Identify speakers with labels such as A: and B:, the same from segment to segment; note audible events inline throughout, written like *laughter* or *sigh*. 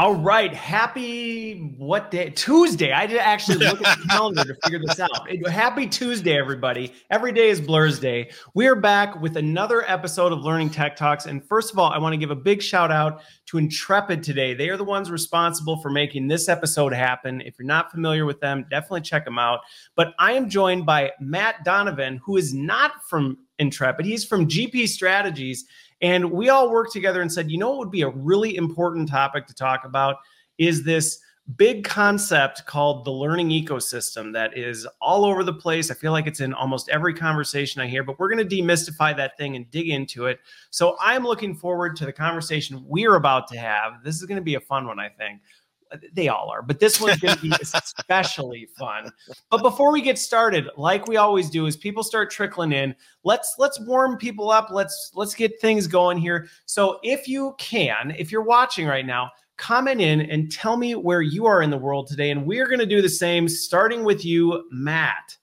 A: All right. Happy what day? Tuesday. I did actually look at the *laughs* calendar to figure this out. Happy Tuesday, everybody. Every day is Blur's Day. We are back with another episode of Learning Tech Talks. And first of all, I want to give a big shout out to Intrepid today. They are the ones responsible for making this episode happen. If you're not familiar with them, definitely check them out. But I am joined by Matt Donovan, who is not from Intrepid, he's from GP Strategies. And we all worked together and said, you know what would be a really important topic to talk about is this big concept called the learning ecosystem that is all over the place. I feel like it's in almost every conversation I hear, but we're going to demystify that thing and dig into it. So I'm looking forward to the conversation we're about to have. This is going to be a fun one, I think they all are, but this one's going to be *laughs* especially fun. But before we get started, like we always do, as people start trickling in, let's let's warm people up. Let's let's get things going here. So if you can, if you're watching right now, comment in and tell me where you are in the world today, and we're going to do the same, starting with you, Matt.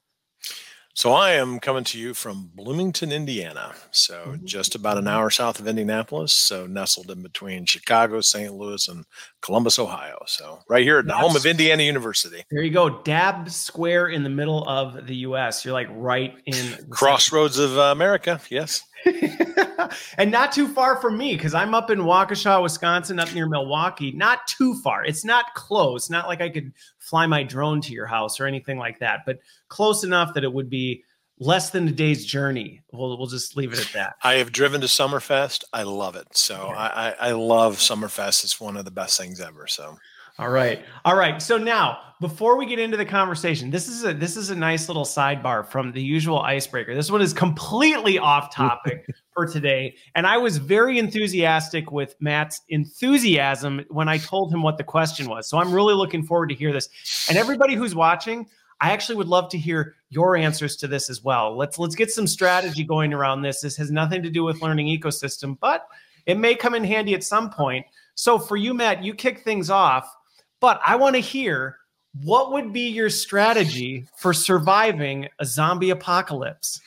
B: So I am coming to you from Bloomington, Indiana. So mm-hmm. just about an hour south of Indianapolis. So nestled in between Chicago, St. Louis, and Columbus, Ohio. So right here at the home of Indiana University.
A: There you go. Dab square in the middle of the U.S. You're like right in
B: crossroads of uh, America. Yes. *laughs*
A: and not too far from me because I'm up in Waukesha, Wisconsin, up near Milwaukee. Not too far. It's not close. Not like I could fly my drone to your house or anything like that, but close enough that it would be less than a day's journey. We'll, we'll just leave it at that.
B: I have driven to Summerfest. I love it. So I, I, I love Summerfest. It's one of the best things ever. So.
A: All right. All right. So now, before we get into the conversation, this is a this is a nice little sidebar from the usual icebreaker. This one is completely off *laughs* topic for today, and I was very enthusiastic with Matt's enthusiasm when I told him what the question was. So I'm really looking forward to hear this. And everybody who's watching, I actually would love to hear your answers to this as well. Let's let's get some strategy going around this. This has nothing to do with learning ecosystem, but it may come in handy at some point. So for you, Matt, you kick things off but I want to hear what would be your strategy for surviving a zombie apocalypse?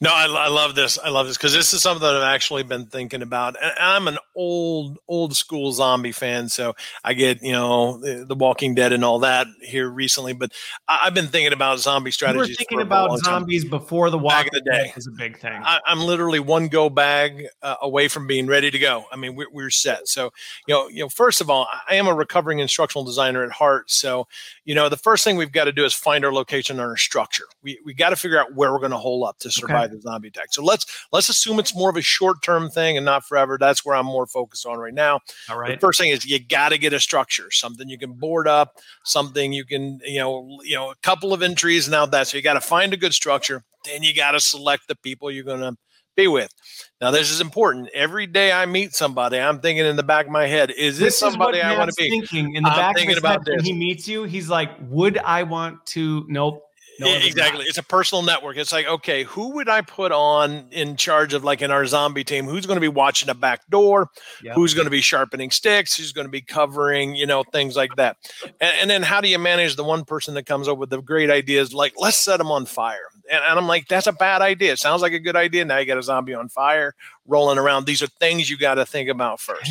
B: No, I, I, love this. I love this because this is something that I've actually been thinking about. And I'm an old, old school zombie fan, so I get you know the, the Walking Dead and all that here recently. But I, have been thinking about zombie strategies.
A: You were thinking about zombies time. before the Walking Dead day is a big thing.
B: I, am literally one go bag uh, away from being ready to go. I mean, we're, we're set. So you know, you know, first of all, I am a recovering instructional designer at heart. So you know, the first thing we've got to do is find our location and our structure. We we got to figure out where we're going to hole up to survive. Okay the zombie attack. So let's let's assume it's more of a short term thing and not forever. That's where I'm more focused on right now.
A: All right.
B: The first thing is you got to get a structure, something you can board up, something you can you know you know a couple of entries and out that. So you got to find a good structure. Then you got to select the people you're going to be with. Now, this is important. Every day I meet somebody, I'm thinking in the back of my head, is this, this somebody I want to be?
A: Thinking in the I'm back of his head when he meets you, he's like, "Would I want to?" Nope.
B: No exactly. It's a personal network. It's like, okay, who would I put on in charge of like in our zombie team? Who's going to be watching a back door? Yep. Who's going to be sharpening sticks? Who's going to be covering, you know, things like that. And, and, then how do you manage the one person that comes up with the great ideas? Like, let's set them on fire. And, and I'm like, that's a bad idea. It sounds like a good idea. Now you got a zombie on fire rolling around. These are things you got to think about first.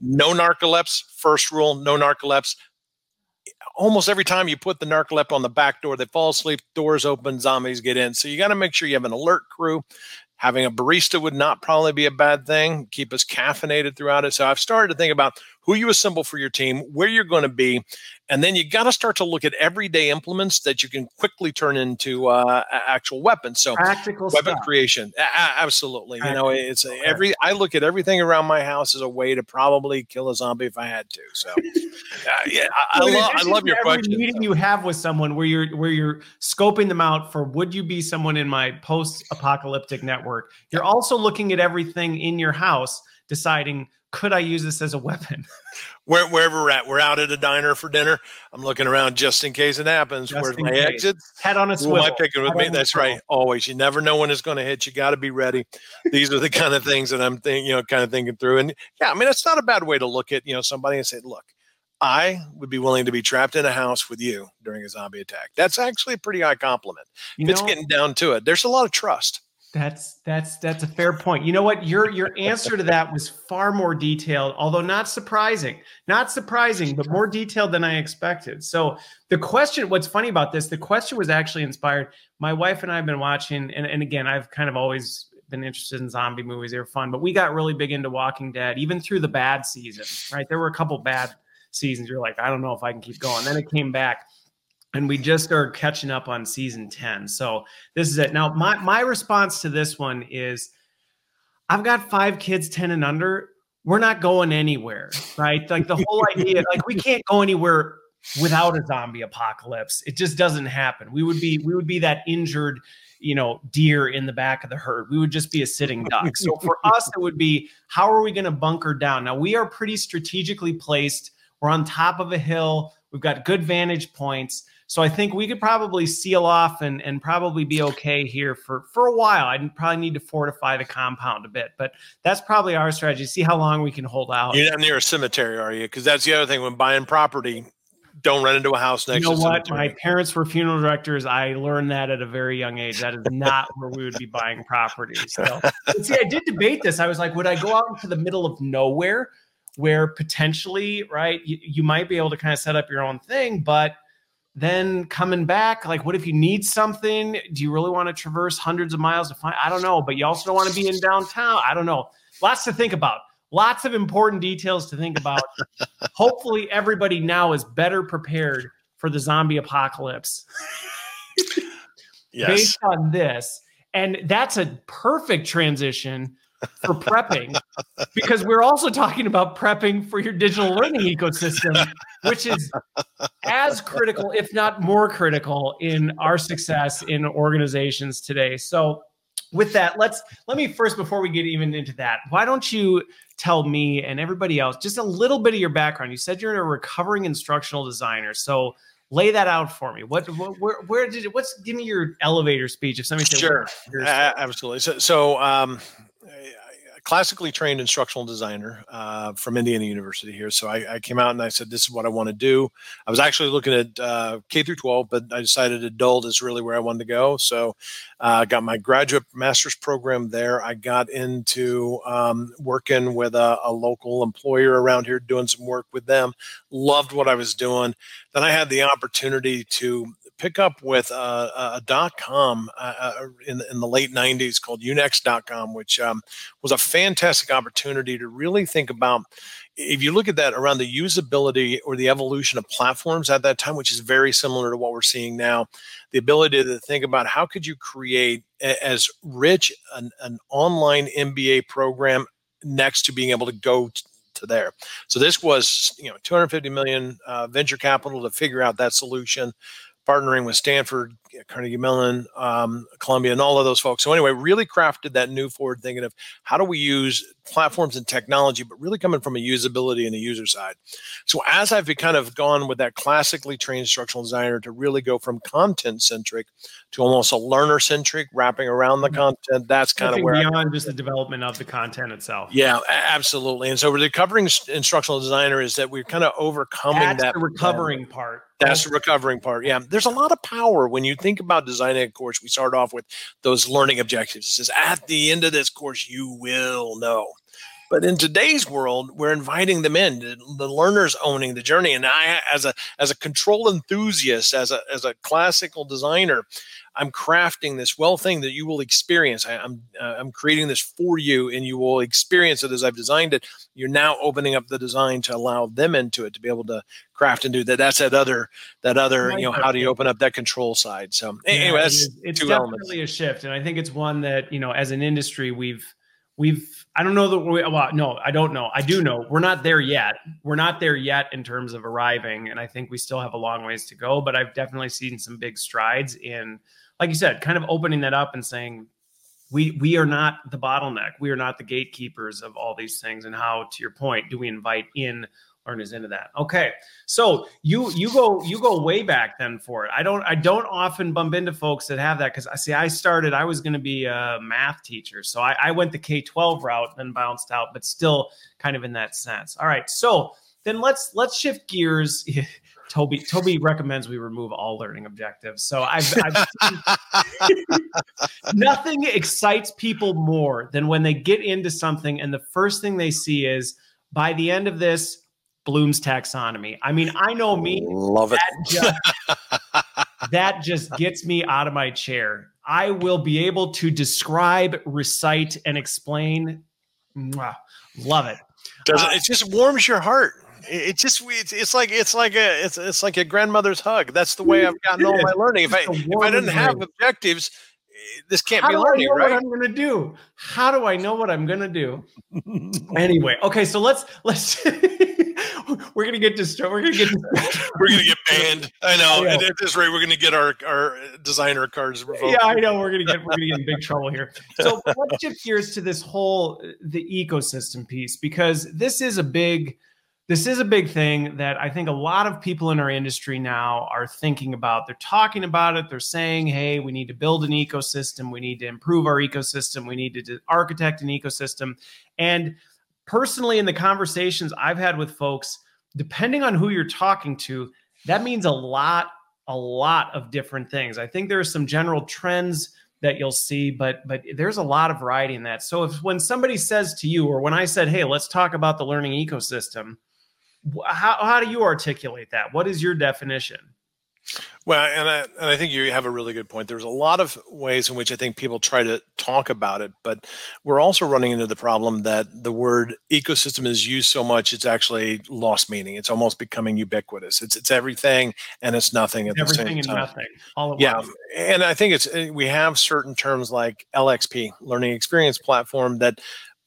B: no narcolepsy. First rule: no narcolepsy almost every time you put the narcolep on the back door, they fall asleep, doors open, zombies get in. So you got to make sure you have an alert crew. Having a barista would not probably be a bad thing. Keep us caffeinated throughout it. So I've started to think about who you assemble for your team, where you're going to be, and then you got to start to look at everyday implements that you can quickly turn into uh, actual weapons. So
A: practical
B: weapon
A: stuff.
B: creation, a- absolutely. Practical. You know, it's okay. every. I look at everything around my house as a way to probably kill a zombie if I had to. So, *laughs* uh, yeah, I, I, love. I love your
A: every
B: question.
A: Meeting you have with someone where you're where you're scoping them out for would you be someone in my post-apocalyptic network? You're also looking at everything in your house, deciding could I use this as a weapon? *laughs*
B: Where, wherever we're at, we're out at a diner for dinner. I'm looking around just in case it happens. Just Where's my case. exit?
A: Head on a swivel. Am
B: I picking with me? That's right. Always. You never know when it's going to hit. You got to be ready. These are the kind of things that I'm thinking, you know, kind of thinking through. And yeah, I mean, it's not a bad way to look at, you know, somebody and say, look, I would be willing to be trapped in a house with you during a zombie attack. That's actually a pretty high compliment. You know, it's getting down to it, there's a lot of trust.
A: That's that's that's a fair point. You know what? Your your answer to that was far more detailed, although not surprising. Not surprising, but more detailed than I expected. So the question, what's funny about this, the question was actually inspired. My wife and I have been watching, and, and again, I've kind of always been interested in zombie movies. They were fun, but we got really big into Walking Dead, even through the bad season, right? There were a couple bad seasons. You're like, I don't know if I can keep going. Then it came back and we just are catching up on season 10 so this is it. Now my my response to this one is i've got five kids 10 and under. We're not going anywhere right? Like the whole idea like we can't go anywhere without a zombie apocalypse. It just doesn't happen. We would be we would be that injured you know deer in the back of the herd. We would just be a sitting duck. So for *laughs* us it would be how are we going to bunker down? Now we are pretty strategically placed. We're on top of a hill. We've got good vantage points so I think we could probably seal off and, and probably be okay here for, for a while. I'd probably need to fortify the compound a bit, but that's probably our strategy. See how long we can hold out.
B: You're not near a cemetery, are you? Because that's the other thing when buying property. Don't run into a house next.
A: You know what?
B: Cemetery.
A: My parents were funeral directors. I learned that at a very young age. That is not where we would be buying property. So, see, I did debate this. I was like, would I go out into the middle of nowhere, where potentially, right, you, you might be able to kind of set up your own thing, but then coming back like what if you need something? Do you really want to traverse hundreds of miles to find i don't know but you also don't want to be in downtown i don't know. Lots to think about. Lots of important details to think about. *laughs* Hopefully everybody now is better prepared for the zombie apocalypse. *laughs* Yes. based on this and that's a perfect transition for prepping because we're also talking about prepping for your digital learning ecosystem, which is as critical, if not more critical, in our success in organizations today. So, with that, let's let me first, before we get even into that, why don't you tell me and everybody else just a little bit of your background? You said you're a recovering instructional designer. So, lay that out for me. What, what where, where did it, what's give me your elevator speech if somebody said,
B: sure, uh, absolutely. So, so um, classically trained instructional designer uh, from Indiana University here. So I, I, came out and I said, this is what I want to do. I was actually looking at uh, K through 12, but I decided adult is really where I wanted to go. So I uh, got my graduate master's program there. I got into um, working with a, a local employer around here, doing some work with them. Loved what I was doing. Then I had the opportunity to pick up with a dot com uh, uh, in, in the late 90s called unext.com, which um, was a fantastic opportunity to really think about. If you look at that around the usability or the evolution of platforms at that time, which is very similar to what we're seeing now, the ability to think about how could you create a, as rich an, an online MBA program next to being able to go to there. So this was, you know, 250 million uh, venture capital to figure out that solution partnering with Stanford, Carnegie Mellon, um, Columbia, and all of those folks. So anyway, really crafted that new forward thinking of how do we use platforms and technology, but really coming from a usability and a user side. So as I've kind of gone with that classically trained instructional designer to really go from content centric to almost a learner centric, wrapping around the mm-hmm. content, that's kind of where
A: beyond just the development of the content itself.
B: Yeah, absolutely. And so recovering instructional designer is that we're kind of overcoming
A: that's
B: that
A: recovering part.
B: That's the recovering part. Yeah. There's a lot of power when you think about designing a course. We start off with those learning objectives. It says, at the end of this course, you will know. But in today's world, we're inviting them in, the learners owning the journey. And I, as a as a control enthusiast, as a as a classical designer, I'm crafting this well thing that you will experience. I, am I'm, uh, I'm creating this for you, and you will experience it as I've designed it. You're now opening up the design to allow them into it to be able to craft and do that. That's that other that other you know how do you open up that control side? So anyway, yeah,
A: it's, it's definitely elements. a shift, and I think it's one that you know as an industry we've we've I don't know that we well no I don't know I do know we're not there yet we're not there yet in terms of arriving and I think we still have a long ways to go but I've definitely seen some big strides in like you said, kind of opening that up and saying, we we are not the bottleneck. We are not the gatekeepers of all these things. And how, to your point, do we invite in learners into that? Okay, so you you go you go way back then for it. I don't I don't often bump into folks that have that because I uh, see I started. I was going to be a math teacher, so I, I went the K twelve route, then bounced out, but still kind of in that sense. All right, so then let's let's shift gears *laughs* Toby Toby recommends we remove all learning objectives. So I've, I've *laughs* nothing excites people more than when they get into something and the first thing they see is by the end of this Bloom's taxonomy. I mean, I know me.
B: Love it.
A: That just, *laughs* that just gets me out of my chair. I will be able to describe, recite, and explain. Mwah, love it.
B: Does uh, it just warms your heart. It just it's, it's like it's like a it's it's like a grandmother's hug. That's the way I've gotten all my learning. If I if I didn't have objectives, this can't
A: How
B: be learning,
A: right?
B: What
A: I'm going to do? How do I know what I'm going to do? *laughs* anyway, okay, so let's let's *laughs* *laughs* we're gonna get distracted. We're gonna get *laughs*
B: we're gonna get banned. I know. I know. At, this rate, we're gonna get our our designer cards revoked.
A: Yeah, I know. We're gonna get we're gonna get in big trouble here. So *laughs* let's shift gears to this whole the ecosystem piece because this is a big this is a big thing that I think a lot of people in our industry now are thinking about. They're talking about it. They're saying, hey, we need to build an ecosystem. We need to improve our ecosystem. We need to architect an ecosystem. And personally, in the conversations I've had with folks, depending on who you're talking to, that means a lot, a lot of different things. I think there are some general trends that you'll see, but but there's a lot of variety in that. So if when somebody says to you, or when I said, "Hey, let's talk about the learning ecosystem," how, how do you articulate that? What is your definition?
B: Well, and I, and I think you have a really good point. There's a lot of ways in which I think people try to talk about it, but we're also running into the problem that the word ecosystem is used so much it's actually lost meaning. It's almost becoming ubiquitous. It's it's everything and it's nothing at
A: everything
B: the same
A: time. Nothing. All at
B: yeah,
A: once.
B: and I think it's eh, we have certain terms like LXP, learning experience platform, that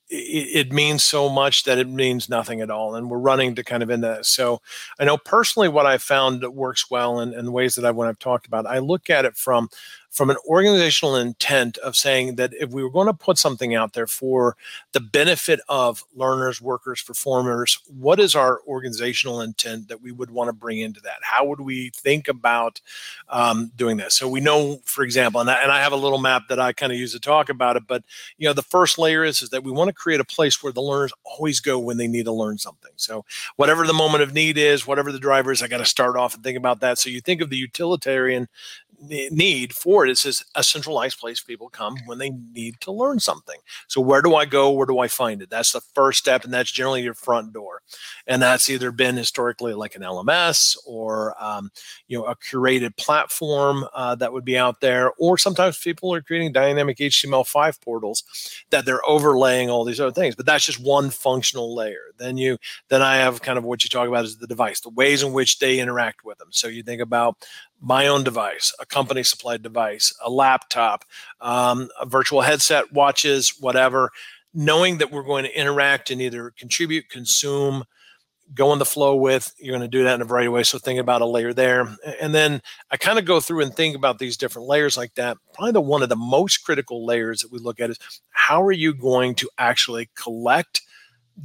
B: it, means so much that it means nothing at all. And we're running to kind of into that. So I know personally what I found that works well and, and ways that I when I've talked about, I look at it from from an organizational intent of saying that if we were going to put something out there for the benefit of learners, workers, performers, what is our organizational intent that we would want to bring into that? How would we think about um, doing this? So we know, for example, and I, and I have a little map that I kind of use to talk about it, but you know, the first layer is, is that we want to create a place where the learners always go when they need to learn something. So whatever the moment of need is, whatever the driver is, I got to start off and think about that. So you think of the utilitarian need for it. It's just a centralized place people come when they need to learn something. So where do I go? Where do I find it? That's the first step, and that's generally your front door. And that's either been historically like an LMS or um, you know a curated platform uh, that would be out there, or sometimes people are creating dynamic HTML5 portals that they're overlaying all these other things. But that's just one functional layer. Then you then I have kind of what you talk about is the device, the ways in which they interact with them. So you think about my own device, a company supplied device, a laptop, um, a virtual headset, watches, whatever, knowing that we're going to interact and either contribute, consume, go in the flow with, you're going to do that in a variety of ways. So think about a layer there. And then I kind of go through and think about these different layers like that. Probably the one of the most critical layers that we look at is how are you going to actually collect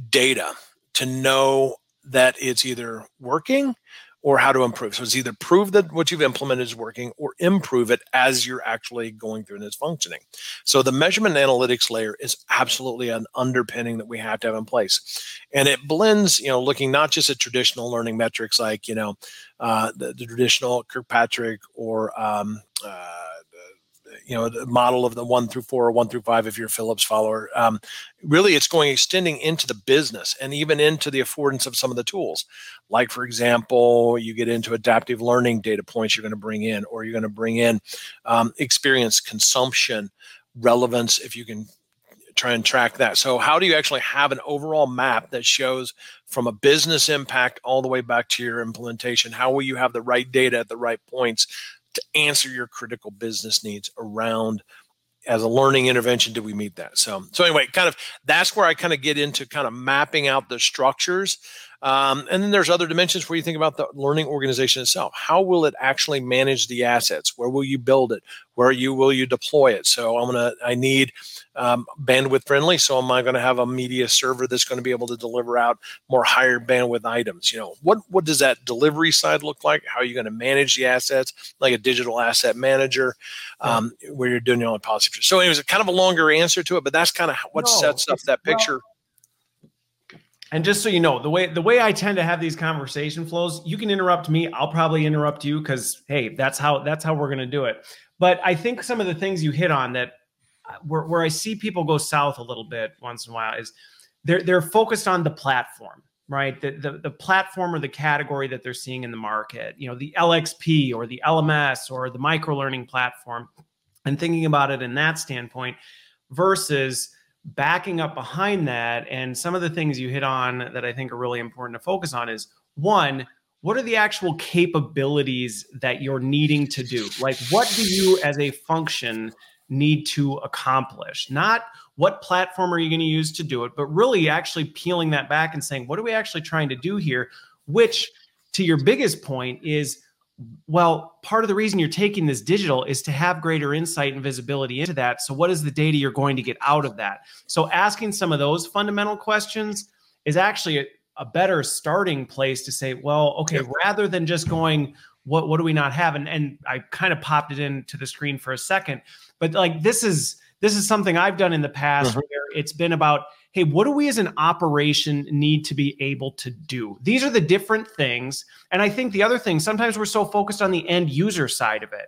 B: data to know that it's either working or how to improve. So it's either prove that what you've implemented is working or improve it as you're actually going through and it's functioning. So the measurement analytics layer is absolutely an underpinning that we have to have in place. And it blends, you know, looking not just at traditional learning metrics like, you know, uh, the, the, traditional Kirkpatrick or um, uh, you know the model of the one through four or one through five if you're a Phillips follower. Um, really, it's going extending into the business and even into the affordance of some of the tools. Like for example, you get into adaptive learning data points you're going to bring in, or you're going to bring in um, experience consumption relevance if you can try and track that. So, how do you actually have an overall map that shows from a business impact all the way back to your implementation? How will you have the right data at the right points to answer your critical business needs around as a learning intervention do we meet that? So so anyway kind of that's where i kind of get into kind of mapping out the structures um, and then there's other dimensions where you think about the learning organization itself. How will it actually manage the assets? Where will you build it? Where you will you deploy it? So I'm gonna I need um, bandwidth friendly. So am I going to have a media server that's going to be able to deliver out more higher bandwidth items? You know what what does that delivery side look like? How are you going to manage the assets like a digital asset manager, um, where you're doing your own policy? So it was kind of a longer answer to it, but that's kind of what no, sets up that picture.
A: Well, And just so you know, the way the way I tend to have these conversation flows, you can interrupt me. I'll probably interrupt you because hey, that's how that's how we're to do it. But I think some of the things you hit on that uh, where, where I see people go south a little bit once in a while is they're they're focused on the platform, right? The, the the platform or the category that they're seeing in the market. You know, the LXP or the LMS or the micro learning platform, and thinking about it in that standpoint versus backing up behind that and some of the things you hit on that I think are really important to focus on is one, what are the actual capabilities that you're needing to do? Like, what do you as a function need to accomplish? Not what platform are you going to use to do it, but really actually peeling that back and saying, what are we actually trying to do here? Which, to your biggest point, is well, part of the reason you're taking this digital is to have greater insight and visibility into that. So, what is the data you're going to get out of that? So, asking some of those fundamental questions is actually a, a better starting place to say, well, okay, yep. rather than just going, what what do we not have? And and I kind of popped it into the screen for a second, but like this is this is something I've done in the past uh-huh. where it's been about hey, what do we as an operation need to be able to do? These are the different things. And I think the other thing, sometimes we're so focused on the end user side of it.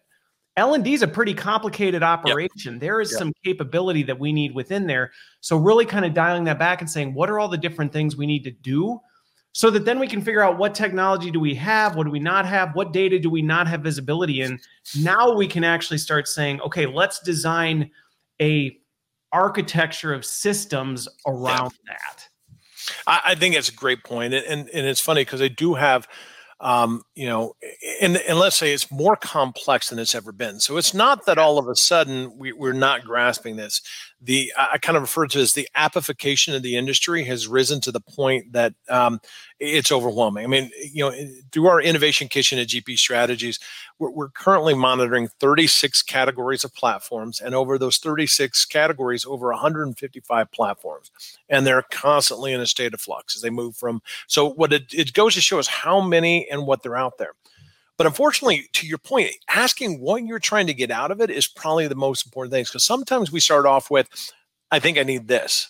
A: L&D is a pretty complicated operation. Yep. There is yep. some capability that we need within there. So really kind of dialing that back and saying, what are all the different things we need to do so that then we can figure out what technology do we have, what do we not have, what data do we not have visibility in. Now we can actually start saying, okay, let's design a architecture of systems around yeah. that.
B: I, I, think it's a great point, and and, and it's funny because I do have, um, you know, and and let's say it's more complex than it's ever been. So it's not that all of a sudden we, we're not grasping this the I kind of refer to as the appification of the industry has risen to the point that um, it's overwhelming. I mean, you know, through our innovation kitchen at GP Strategies, we're, we're, currently monitoring 36 categories of platforms, and over those 36 categories, over 155 platforms, and they're constantly in a state of flux as they move from. So, what it, it goes to show is how many and what they're out there. But unfortunately, to your point, asking what you're trying to get out of it is probably the most important thing. Because sometimes we start off with, I think I need this.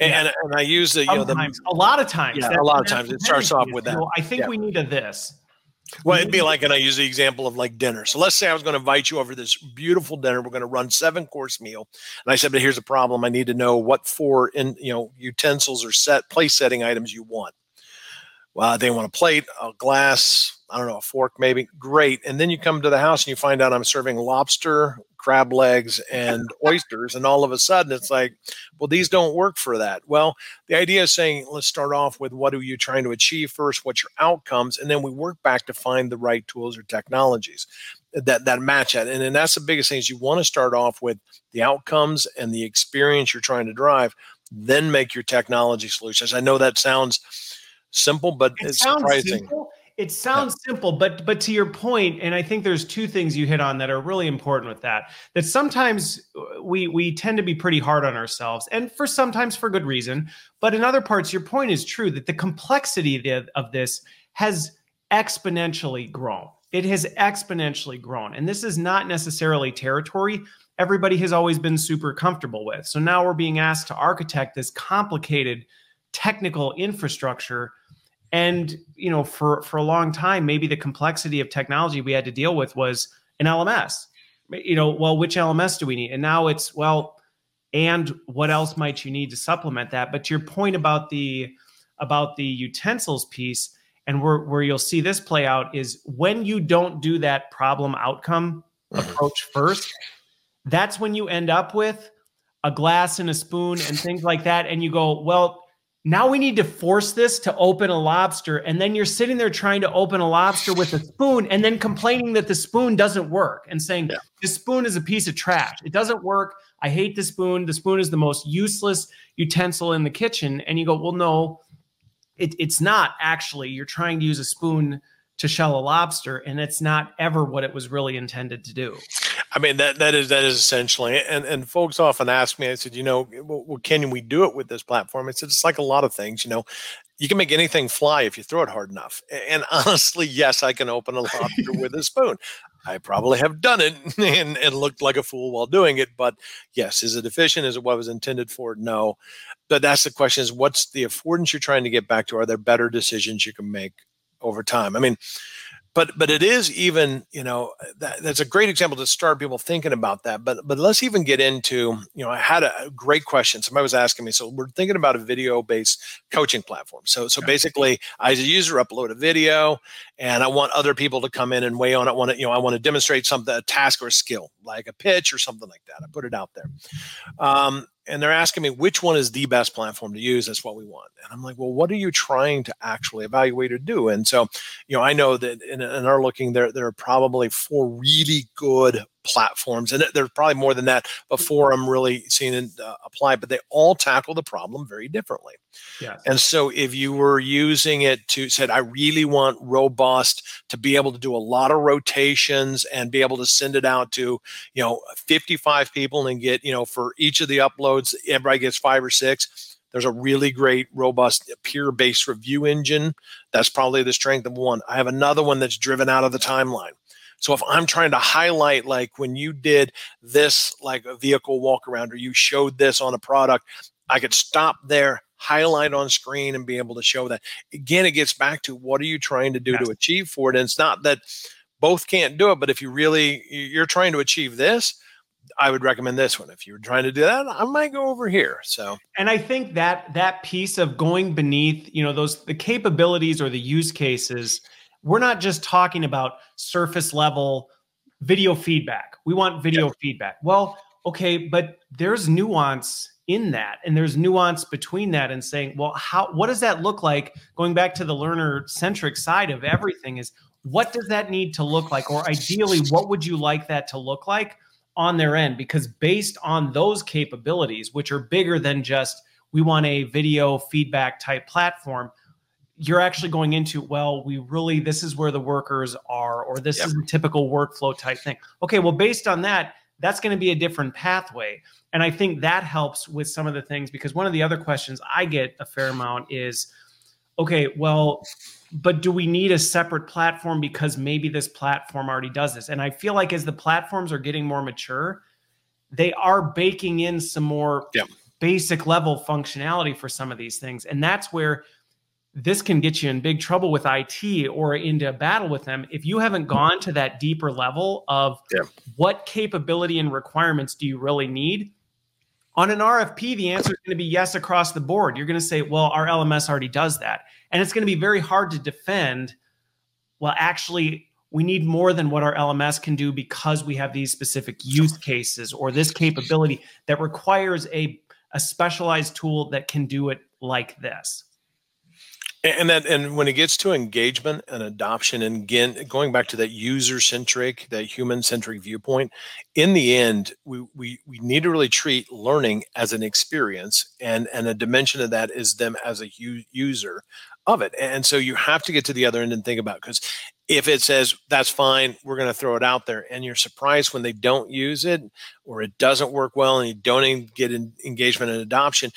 B: And, yeah. and, and I use the, you know, the,
A: a lot of times,
B: yeah, a lot of times it starts off with that.
A: I think yeah. we need a this.
B: Well, it'd be like, and I use the example of like dinner. So let's say I was going to invite you over this beautiful dinner. We're going to run seven course meal, and I said, but here's the problem: I need to know what four in you know utensils or set place setting items you want. Well, they want a plate, a glass, I don't know, a fork maybe. Great. And then you come to the house and you find out I'm serving lobster, crab legs, and *laughs* oysters. And all of a sudden it's like, well, these don't work for that. Well, the idea is saying, let's start off with what are you trying to achieve first? What's your outcomes? And then we work back to find the right tools or technologies that that match that. And, and that's the biggest thing is you want to start off with the outcomes and the experience you're trying to drive, then make your technology solutions. I know that sounds simple, but it it's surprising. Simple
A: it sounds yeah. simple, but but to your point, and I think there's two things you hit on that are really important with that. That sometimes uh, we we tend to be pretty hard on ourselves, and for sometimes for good reason. But in other parts, your point is true that the complexity of this has exponentially grown. It has exponentially grown, and this is not necessarily territory everybody has always been super comfortable with. So now we're being asked to architect this complicated technical infrastructure and you know, for for a long time, maybe the complexity of technology we had to deal with was an LMS. You know, well, which LMS do we need? And now it's well, and what else might you need to supplement that? But to your point about the about the utensils piece, and where where you'll see this play out is when you don't do that problem outcome mm-hmm. approach first, that's when you end up with a glass and a spoon and things like that. And you go, well, now we need to force this to open a lobster. And then you're sitting there trying to open a lobster with a spoon and then complaining that the spoon doesn't work and saying, yeah. This spoon is a piece of trash. It doesn't work. I hate the spoon. The spoon is the most useless utensil in the kitchen. And you go, Well, no, it, it's not actually. You're trying to use a spoon to shell a lobster, and it's not ever what it was really intended to do.
B: I mean that that is that is essentially, and and folks often ask me. I said, you know, well, can we do it with this platform? I said it's like a lot of things. You know, you can make anything fly if you throw it hard enough. And *laughs* honestly, yes, I can open a lobster with a spoon. I probably have done it *laughs* and, and looked like a fool while doing it. But yes, is it efficient? Is it what was intended for? No. But that's the question is what's the affordance you're trying to get back to? Are there better decisions you can make over time? I mean, but but it is even you know that, that's a great example to start people thinking about that but but let's even get into you know i had a great question. Somebody was asking me so we're thinking about a video based coaching platform. So so basically i as a user upload a video and i want other people to come in and weigh on it. Want to you know i want to demonstrate something a task or a skill like a pitch or something like that. I put it out there. Um, and they're asking me which one is the best platform to use? That's what we want. And i'm like well what are you trying to actually evaluate or do? And so you know i know that in, in our looking there there are probably four really good platforms and there's probably more than that before i'm really seeing it uh, apply but they all tackle the problem very differently
A: yes.
B: and so if you were using it to said i really want robust to be able to do a lot of rotations and be able to send it out to you know 55 people and get you know for each of the uploads everybody gets five or six there's a really great, robust peer based review engine. That's probably the strength of one. I have another one that's driven out of the timeline. So if I'm trying to highlight, like when you did this, like a vehicle walk around, or you showed this on a product, I could stop there, highlight on screen, and be able to show that. Again, it gets back to what are you trying to do yes. to achieve for it? And it's not that both can't do it, but if you really you're trying to achieve this, I would recommend this one. If you're trying to do that, I might go over here. So,
A: and I think that that piece of going beneath, you know, those the capabilities or the use cases we're not just talking about surface level video feedback. We want video yeah. feedback. Well, okay, but there's nuance in that and there's nuance between that and saying, well, how what does that look like going back to the learner centric side of everything is what does that need to look like or ideally what would you like that to look like on their end because based on those capabilities which are bigger than just we want a video feedback type platform you're actually going into well we really this is where the workers are or this yep. is a typical workflow type thing okay well based on that that's going to be a different pathway and i think that helps with some of the things because one of the other questions i get a fair amount is okay well but do we need a separate platform because maybe this platform already does this and i feel like as the platforms are getting more mature they are baking in some more yep. basic level functionality for some of these things and that's where this can get you in big trouble with IT or into a battle with them if you haven't gone to that deeper level of yeah. what capability and requirements do you really need. On an RFP, the answer is going to be yes across the board. You're going to say, well, our LMS already does that. And it's going to be very hard to defend. Well, actually, we need more than what our LMS can do because we have these specific use cases or this capability that requires a, a specialized tool that can do it like this
B: and that and when it gets to engagement and adoption and again going back to that user centric that human centric viewpoint in the end we, we we need to really treat learning as an experience and and a dimension of that is them as a user of it. And so you have to get to the other end and think about because if it says that's fine we're going to throw it out there and you're surprised when they don't use it or it doesn't work well and you don't even get engagement and adoption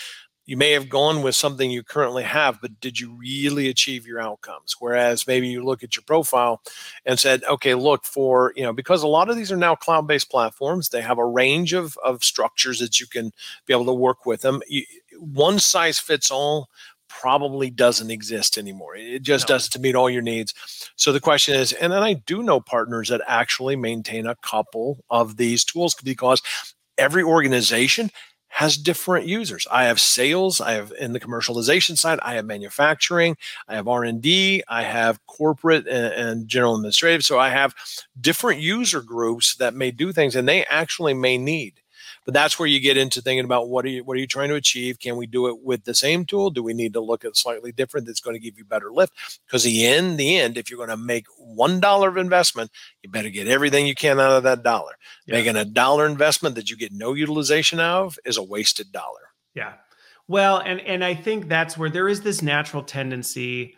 B: you may have gone with something you currently have, but did you really achieve your outcomes? Whereas maybe you look at your profile and said, okay, look for, you know, because a lot of these are now cloud based platforms, they have a range of, of structures that you can be able to work with them. You, one size fits all probably doesn't exist anymore. It just no. doesn't meet all your needs. So the question is, and then I do know partners that actually maintain a couple of these tools because every organization has different users. I have sales, I have in the commercialization side, I have manufacturing, I have R&D, I have corporate and, and, general administrative. So I have different user groups that may do things and they actually may need but that's where you get into thinking about what are you what are you trying to achieve? Can we do it with the same tool? Do we need to look at slightly different that's going to give you better lift? Because the end, the end, if you're going to make one dollar of investment, you better get everything you can out of that dollar. Yeah. Making a dollar investment that you get no utilization of is a wasted dollar.
A: Yeah. Well, and and I think that's where there is this natural tendency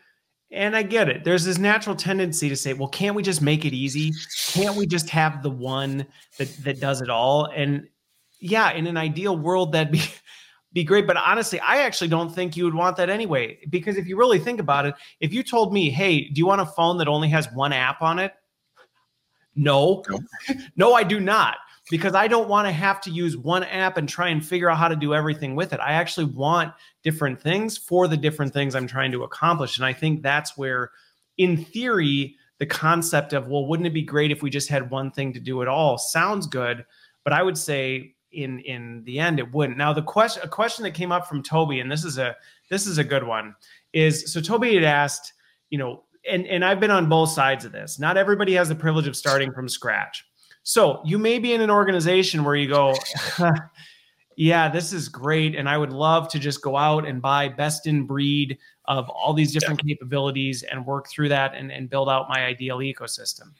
A: and I get it. There's this natural tendency to say, well, can't we just make it easy? Can't we just have the one that that does it all? And yeah, in an ideal world, that'd be be great. But honestly, I actually don't think you would want that anyway. Because if you really think about it, if you told me, hey, do you want a phone that only has one app on it? No, no, *laughs* no I do not because I don't want to have to use one app and try and figure out how to do everything with it. I actually want different things for the different things I'm trying to accomplish. And I think that's where, in theory, the concept of, well, wouldn't it be great if we just had one thing to do it all sounds good. But I would say in in the end it wouldn't. Now the question a question that came up from Toby, and this is a this is a good one, is so Toby had asked, you know, and, and I've been on both sides of this. Not everybody has the privilege of starting from scratch. So you may be in an organization where you go, *laughs* yeah, this is great. And I would love to just go out and buy best in breed of all these different capabilities and work through that and, and build out my ideal ecosystem.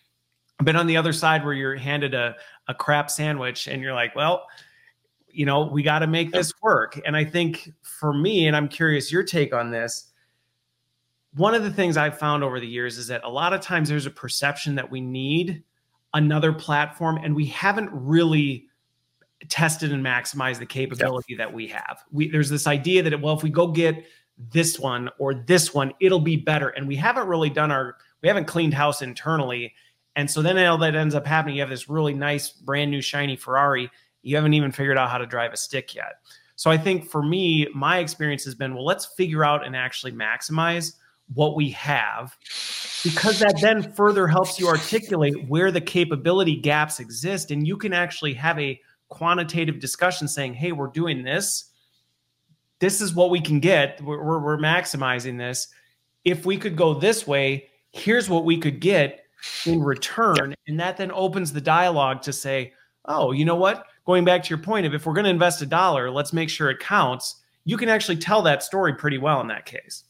A: But on the other side, where you're handed a, a crap sandwich and you're like, well, you know, we got to make this work. And I think for me, and I'm curious your take on this, one of the things I've found over the years is that a lot of times there's a perception that we need another platform and we haven't really tested and maximized the capability that we have. We, there's this idea that well if we go get this one or this one it'll be better and we haven't really done our we haven't cleaned house internally and so then all that ends up happening you have this really nice brand new shiny Ferrari. You haven't even figured out how to drive a stick yet. So I think for me my experience has been well let's figure out and actually maximize what we have because that then further helps you articulate where the capability gaps exist and you can actually have a quantitative discussion saying hey we're doing this. This is what we can get. We're, we're, we're maximizing this. If we could go this way here's what we could get in return and that then opens the dialogue to say oh you know what? Going back to your point of if we're going to invest a dollar let's make sure it counts you can actually tell that story pretty well in that case.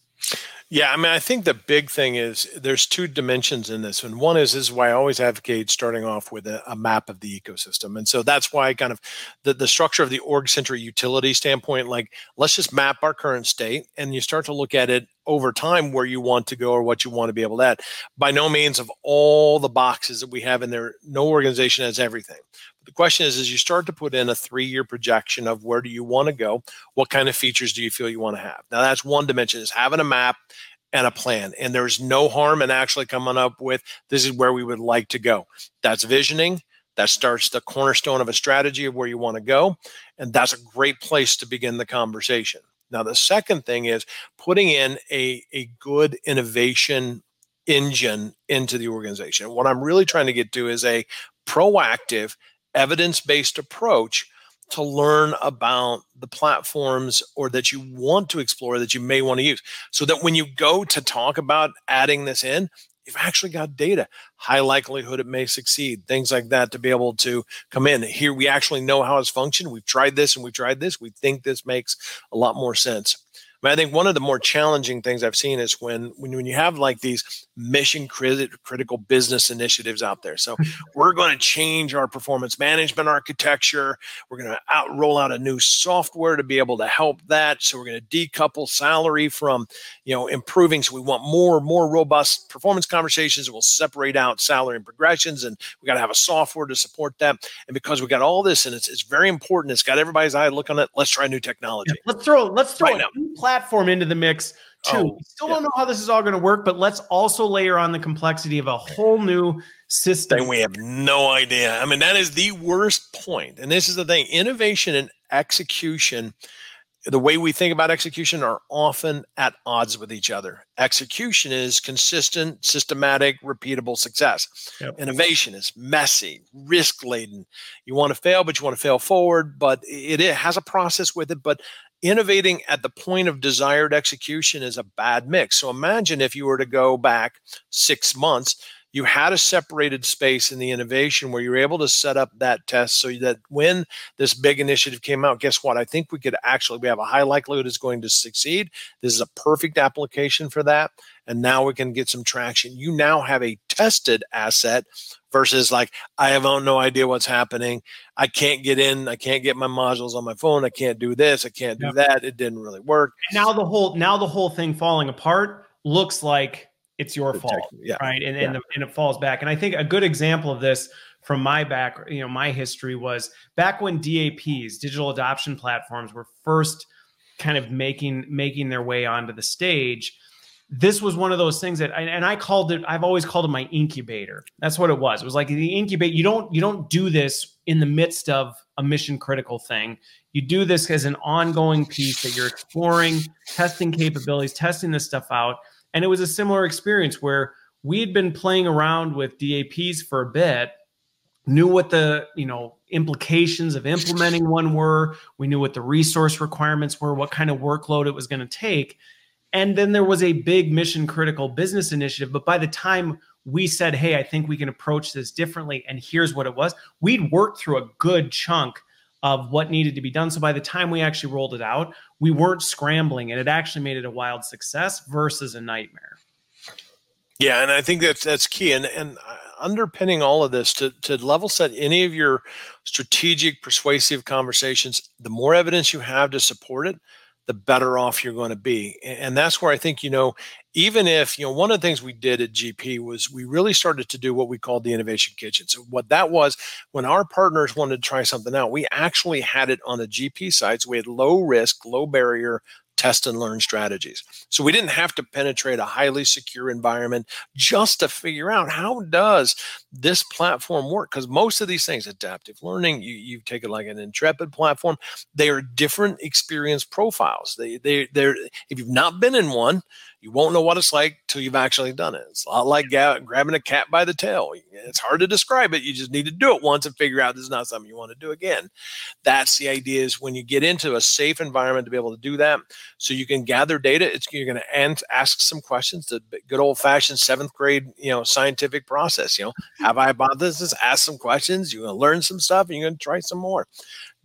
B: Yeah, I mean, I think the big thing is there's two dimensions in this, and one is this is why I always advocate starting off with a, a map of the ecosystem, and so that's why kind of the the structure of the org center utility standpoint, like let's just map our current state, and you start to look at it over time where you want to go or what you want to be able to add. By no means of all the boxes that we have in there, no organization has everything. But The question is, as you start to put in a three-year projection of where do you want to go, what kind of features do you feel you want to have? Now, that's one dimension is having a map and a plan. And there's no harm in actually coming up with this is where we would like to go. That's visioning. That starts the cornerstone of a strategy of where you want to go. And that's a great place to begin the conversation. Now, the second thing is putting in a, a good innovation engine into the organization. What I'm really trying to get to is a proactive evidence based approach to learn about the platforms or that you want to explore that you may want to use so that when you go to talk about adding this in you've actually got data high likelihood it may succeed things like that to be able to come in. Here we actually know how it's functioned. We've tried this and we've tried this. We think this makes a lot more sense. I, mean, I think one of the more challenging things I've seen is when when, when you have like these mission critical business initiatives out there. So *laughs* we're going to change our performance management architecture. We're going to out roll out a new software to be able to help that. So we're going to decouple salary from you know improving. So we want more more robust performance conversations. We'll separate out salary and progressions, and we got to have a software to support that. And because we got all this, and it's it's very important. It's got everybody's eye look on it. Let's try new technology.
A: Yeah, let's throw let's throw right a new platform into the mix too. Oh, we still yeah. don't know how this is all going to work, but let's also layer on the complexity of a whole new system.
B: And we have no idea. I mean, that is the worst point. And this is the thing: innovation and execution the way we think about execution are often at odds with each other. Execution is consistent, systematic, repeatable success. Yep. Innovation is messy, risk laden. You want to fail, but you want to fail forward, but it, it has a process with it. But innovating at the point of desired execution is a bad mix. So imagine if you were to go back six months you had a separated space in the innovation where you were able to set up that test so that when this big initiative came out, guess what? I think we could actually, we have a high likelihood it's going to succeed. This is a perfect application for that. And now we can get some traction. You now have a tested asset versus like, I have no idea what's happening. I can't get in. I can't get my modules on my phone. I can't do this. I can't do yep. that. It didn't really work.
A: Now the whole, now the whole thing falling apart looks like it's your fault, yeah. right? And yeah. and, the, and it falls back. And I think a good example of this from my back, you know, my history was back when DAPs, digital adoption platforms, were first kind of making making their way onto the stage. This was one of those things that and I called it I've always called it my incubator. That's what it was. It was like the incubate you don't you don't do this in the midst of a mission critical thing. You do this as an ongoing piece that you're exploring, testing capabilities, testing this stuff out. And it was a similar experience where we had been playing around with DAPs for a bit, knew what the, you know, implications of implementing one were, we knew what the resource requirements were, what kind of workload it was going to take. And then there was a big mission critical business initiative, but by the time we said, Hey, I think we can approach this differently. And here's what it was. We'd worked through a good chunk of what needed to be done. So by the time we actually rolled it out, we weren't scrambling and it actually made it a wild success versus a nightmare.
B: Yeah, and I think that's that's key. And and uh, underpinning all of this to to level set any of your strategic, persuasive conversations, the more evidence you have to support it, the better off you're going to be. And that's where I think, you know, even if, you know, one of the things we did at GP was we really started to do what we called the innovation kitchen. So what that was when our partners wanted to try something out, we actually had it on the GP side. So we had low risk, low barrier test and learn strategies. So we didn't have to penetrate a highly secure environment just to figure out how does this platform work? Because most of these things, adaptive learning, you, you take it like an intrepid platform, they are different experience profiles. They they they're if you've not been in one, you won't know what it's like till you've actually done it. It's a lot like ga- grabbing a cat by the tail. It's hard to describe it. You just need to do it once and figure out this is not something you want to do again. That's the idea is when you get into a safe environment to be able to do that, so you can gather data. It's you're going to ask some questions. The good old fashioned seventh grade, you know, scientific process. You know, have I hypothesis? Ask some questions. You're going to learn some stuff, and you're going to try some more.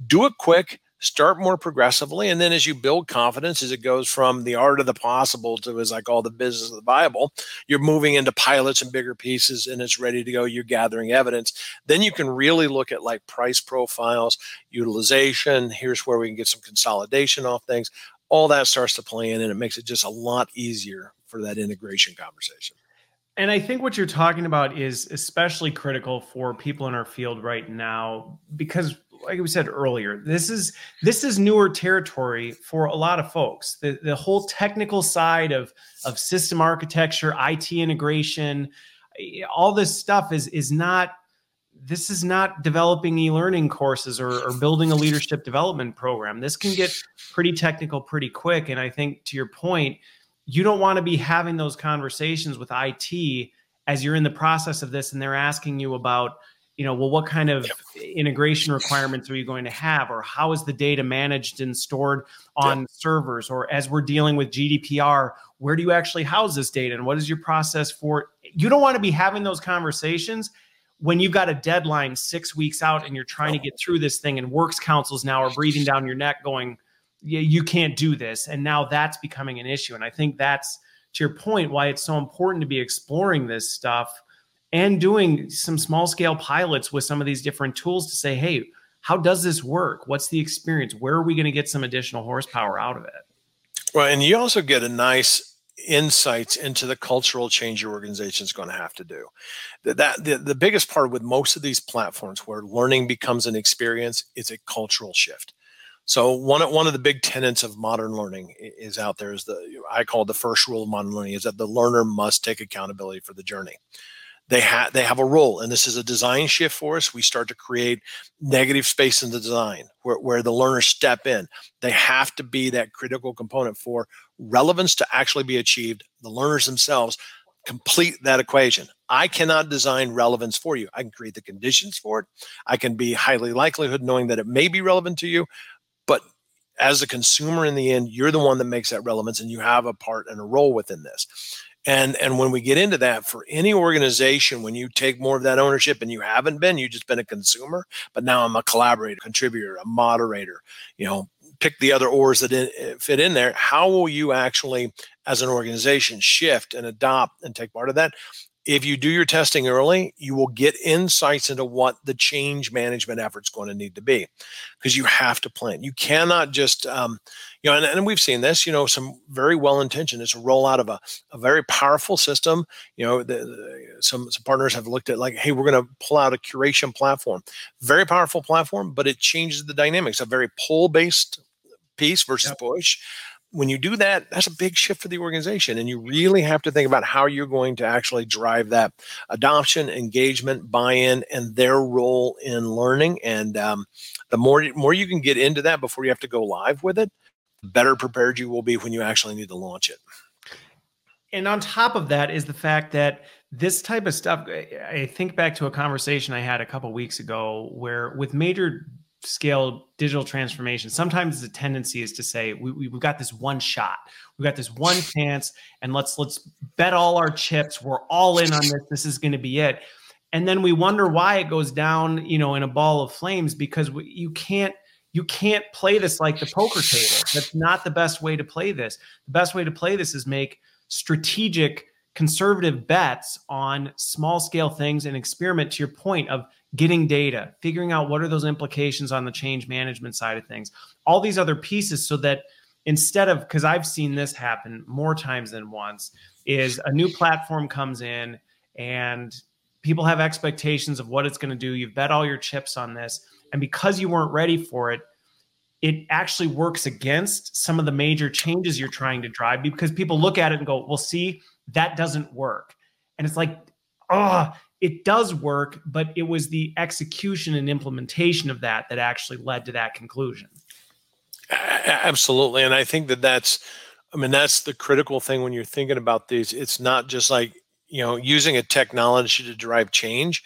B: Do it quick start more progressively and then as you build confidence as it goes from the art of the possible to as i call the business of the bible you're moving into pilots and bigger pieces and it's ready to go. You're gathering evidence. Then you can really look at like price profiles utilization here's where we can get some consolidation off things. All that starts to play in and it makes it just a lot easier for that integration conversation.
A: And I think what you're talking about is especially critical for people in our field right now because like we said earlier, this is this is newer territory for a lot of folks. The the whole technical side of of system architecture, IT integration, eh, all this stuff is is not this is not developing e-learning courses or, or building a leadership development program. This can get pretty technical pretty quick. And I think to your point, you don't want to be having those conversations with IT as you're in the process of this and they're asking you about you know, well, what kind of integration requirements are you going to have, or how is the data managed and stored on servers, or as we're dealing with GDPR, where do you actually house this data, and what is your process for? You don't want to be having those conversations when you've got a deadline six weeks out and you're trying to get through this thing, and works councils now are breathing down your neck, going, "Yeah, you can't do this," and now that's becoming an issue. And I think that's to your point why it's so important to be exploring this stuff and doing some small scale pilots with some of these different tools to say, hey, how does this work? What's the experience? Where are we going to get some additional horsepower out of it?
B: Well, and you also get a nice insights into the cultural change your organization is going to have to do. That the, the biggest part with most of these platforms where learning becomes an experience is a cultural shift. So one one of the big tenets of modern learning is out there is the I call the first rule of modern learning is that the learner must take accountability for the journey they have they have a role and this is a design shift for us. We start to create negative space in the design where, where the learners step in. They have to be that critical component for relevance to actually be achieved the learners themselves complete that equation. I cannot design relevance for you. I can create the conditions for it. I can be highly likelihood knowing that it may be relevant to you but as a consumer in the end you're the one that makes that relevance and you have a part and a role within this and and when we get into that for any organization, when you take more of that ownership and you haven't been, you've just been a consumer, but now I'm a collaborator, contributor, a moderator, you know, pick the other oars that in, eh, fit in there. How will you actually, as an organization, shift and adopt and take part of that? If you do your testing early, you will get insights into what the change management effort is going to need to be because you have to plan. You cannot just, um, you know, and, and, we've seen this, you know, some very well intentioned is a rollout of a, a very powerful system. You know, the, the, some, some partners have looked at like, hey, we're going to pull out a curation platform, very powerful platform, but it changes the dynamics, a very pull based piece versus yep. push when you do that, that's a big shift for the organization. And you really have to think about how you're going to actually drive that adoption, engagement, buy in, and their role in learning. And um, the more, more you can get into that before you have to go live with it, the better prepared you will be when you actually need to launch it.
A: And on top of that is the fact that this type of stuff, I think back to a conversation I had a couple weeks ago where with major scale digital transformation sometimes the tendency is to say we, we, have got this one shot. We've got this one *laughs* chance and let's let's bet all our chips. We're all in on this. This is going to be it. And then we wonder why it goes down you know in a ball of flames because we, you can't you can't play this like the poker table. That's not the best way to play this. The best way to play this is make strategic conservative bets on small scale things and experiment to your point of getting data, figuring out what are those implications on the change management side of things, all these other pieces so that instead of because I've seen this happen more times than once is a new platform comes in and people have expectations of what it's going to do. You've bet all your chips on this and because you weren't ready for it, it actually works against some of the major changes you're trying to drive because people look at it and go, "Well, see, that doesn't work." And it's like, "Oh, it does work, but it was the execution and implementation of that that actually led to that conclusion.
B: Absolutely. And I think that that's, I mean, that's the critical thing when you're thinking about these. It's not just like, you know, using a technology to drive change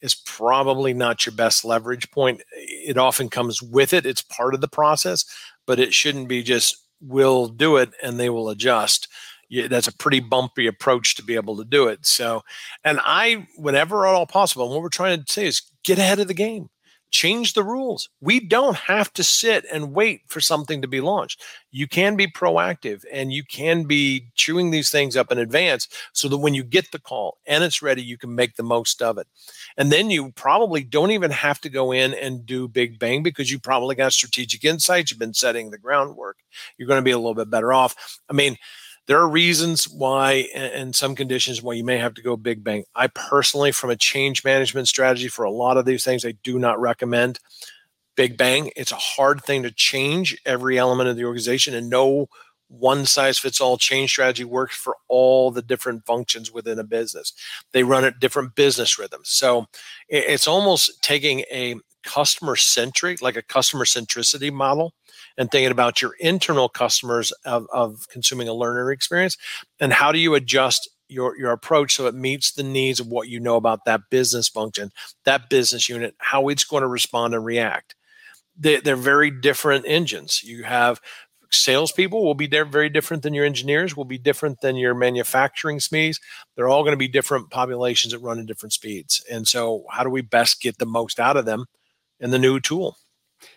B: is probably not your best leverage point. It often comes with it, it's part of the process, but it shouldn't be just, we'll do it and they will adjust yeah, that's a pretty bumpy approach to be able to do it. So, and I, whenever at all possible, what we're trying to say is get ahead of the game, change the rules. We don't have to sit and wait for something to be launched. You can be proactive and you can be chewing these things up in advance so that when you get the call and it's ready, you can make the most of it. And then you probably don't even have to go in and do big bang because you probably got strategic insights. You've been setting the groundwork. You're going to be a little bit better off. I mean, there are reasons why, and some conditions why you may have to go big bang. I personally, from a change management strategy for a lot of these things, I do not recommend big bang. It's a hard thing to change every element of the organization, and no one size fits all change strategy works for all the different functions within a business. They run at different business rhythms. So it's almost taking a customer centric, like a customer centricity model, and thinking about your internal customers of, of consuming a learner experience and how do you adjust your your approach so it meets the needs of what you know about that business function that business unit how it's going to respond and react? They, they're very different engines. You have salespeople will be there very different than your engineers will be different than your manufacturing smes they're all going to be different populations that run at different speeds. And so how do we best get the most out of them in the new tool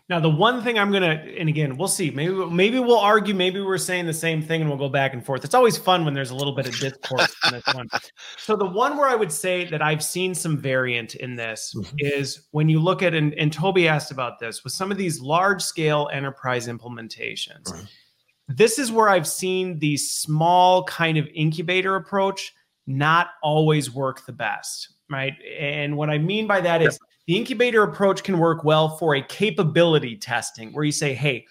A: now, the one thing I'm gonna, and again, we'll see. Maybe maybe we'll argue. Maybe we're saying the same thing, and we'll go back and forth. It's always fun when there's a little bit of discourse *laughs* in this one. So the one where I would say that I've seen some variant in this mm-hmm. is when you look at and, and Toby asked about this with some of these large scale enterprise implementations. Mm-hmm. This is where I've seen the small kind of incubator approach not always work the best, right? And what I mean by that is the incubator approach can work well for a capability testing where you say, hey,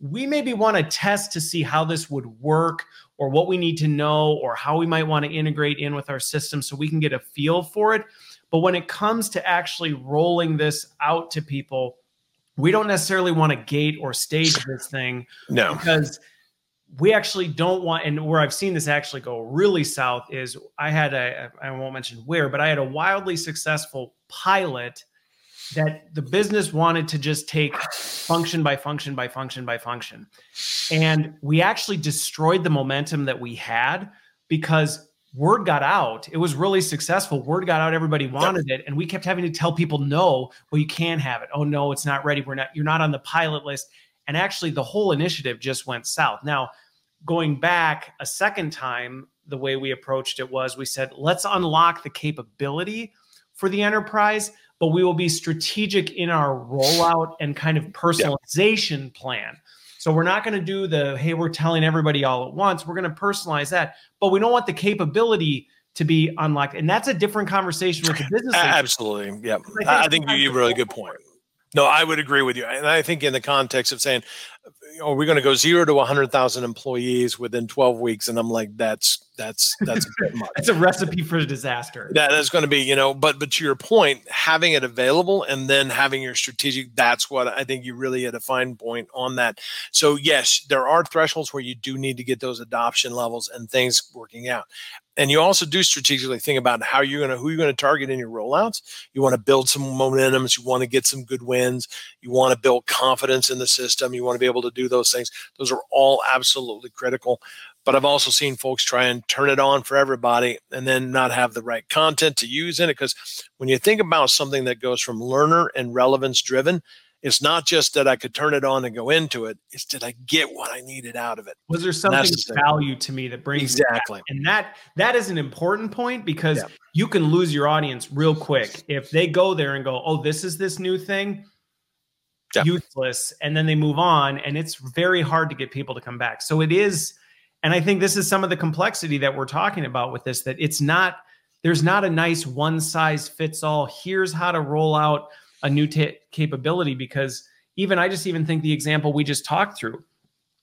A: we maybe want to test to see how this would work or what we need to know or how we might want to integrate in with our system so we can get a feel for it. But when it comes to actually rolling this out to people, we don't necessarily want to gate or stage this thing.
B: No.
A: Because we actually don't want and where i've seen this actually go really south is i had a i won't mention where but i had a wildly successful pilot that the business wanted to just take function by function by function by function. And we actually destroyed the momentum that we had because word got out. It was really successful. Word got out, everybody wanted yep. it. And we kept having to tell people, no, well, you can't have it. Oh no, it's not ready. We're not, you're not on the pilot list. And actually the whole initiative just went south. Now, going back a second time, the way we approached it was we said, let's unlock the capability for the enterprise but we will be strategic in our rollout and kind of personalization yeah. plan. So we're not going to do the hey, we're telling everybody all at once. We're going to personalize that, but we don't want the capability to be unlocked, and that's a different conversation with the business.
B: Absolutely, yeah. I think, I think you have a really good point. No, I would agree with you. And I think in the context of saying, are we going to go zero to 100,000 employees within 12 weeks? And I'm like, that's that's that's a bit much. *laughs*
A: It's a recipe for disaster.
B: That is going to be, you know, but but to your point, having it available and then having your strategic, that's what I think you really hit a fine point on that. So yes, there are thresholds where you do need to get those adoption levels and things working out. And you also do strategically think about how you're going to who you're going to target in your rollouts. You want to build some momentums. You want to get some good wins. You want to build confidence in the system. You want to be able to do those things. Those are all absolutely critical. But I've also seen folks try and turn it on for everybody and then not have the right content to use in it. Because when you think about something that goes from learner and relevance driven, it's not just that I could turn it on and go into it. It's did I get what I needed out of it?
A: Was there something of value to me that brings
B: exactly?
A: And that that is an important point because yeah. you can lose your audience real quick if they go there and go, "Oh, this is this new thing." Yeah. Useless, and then they move on, and it's very hard to get people to come back. So it is, and I think this is some of the complexity that we're talking about with this. That it's not there's not a nice one size fits all. Here's how to roll out a new t- capability because even I just even think the example we just talked through,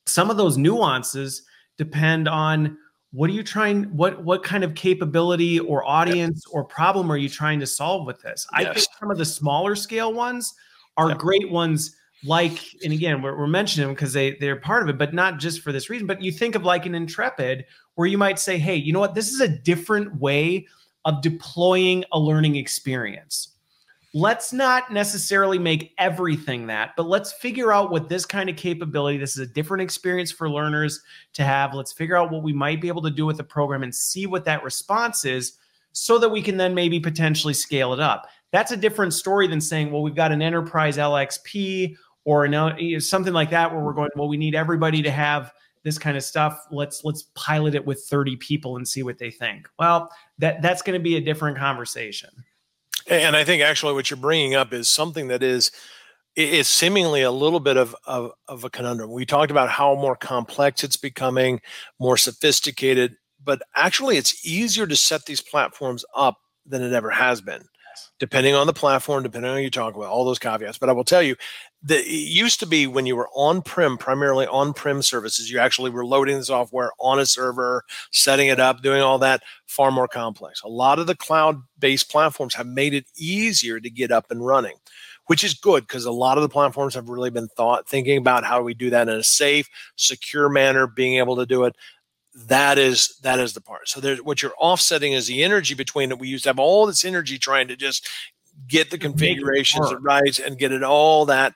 A: some of those nuances depend on what are you trying what what kind of capability or audience yep. or problem are you trying to solve with this yes. i think some of the smaller scale ones are yep. great ones like and again we're, we're mentioning them because they they're part of it but not just for this reason but you think of like an intrepid where you might say hey you know what this is a different way of deploying a learning experience let's not necessarily make everything that, but let's figure out what this kind of capability, this is a different experience for learners to have. Let's figure out what we might be able to do with the program and see what that response is so that we can then maybe potentially scale it up. That's a different story than saying, well, we've got an enterprise LXP or an, uh, something like that where we're going, well, we need everybody to have this kind of stuff let's let's pilot it with 30 people and see what they think well that that's going to be a different conversation
B: and I think actually what you're bringing up is something that is is seemingly a little bit of, of, of a conundrum. We talked about how more complex it's becoming, more sophisticated, but actually it's easier to set these platforms up than it ever has been depending on the platform, depending on who you talk about, all those caveats. But I will tell you that it used to be when you were on prem, primarily on prem services, you actually were loading the software on a server, setting it up, doing all that far more complex. A lot of the cloud based platforms have made it easier to get up and running. Which is good because a lot of the platforms have really been thought thinking about how we do that in a safe, secure manner, being able to do it that is that is the part. So there's what you're offsetting is the energy between it. We used to have all this energy trying to just get the configurations right and get it all that.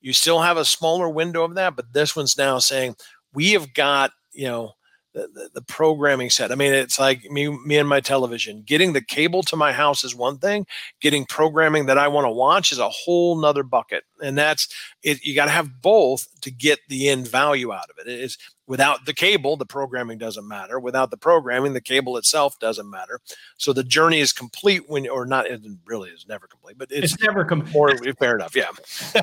B: You still have a smaller window of that, but this one's now saying we have got you know the, the, the, programming set. I mean, it's like me, me and my television. Getting the cable to my house is one thing. Getting programming that I want to watch is a whole nother bucket. And that's it. You got to have both to get the end value out of it. It's Without the cable, the programming doesn't matter. Without the programming, the cable itself doesn't matter. So the journey is complete when, or not, it really is never complete, but it's,
A: it's never complete.
B: Fair enough, yeah. *laughs*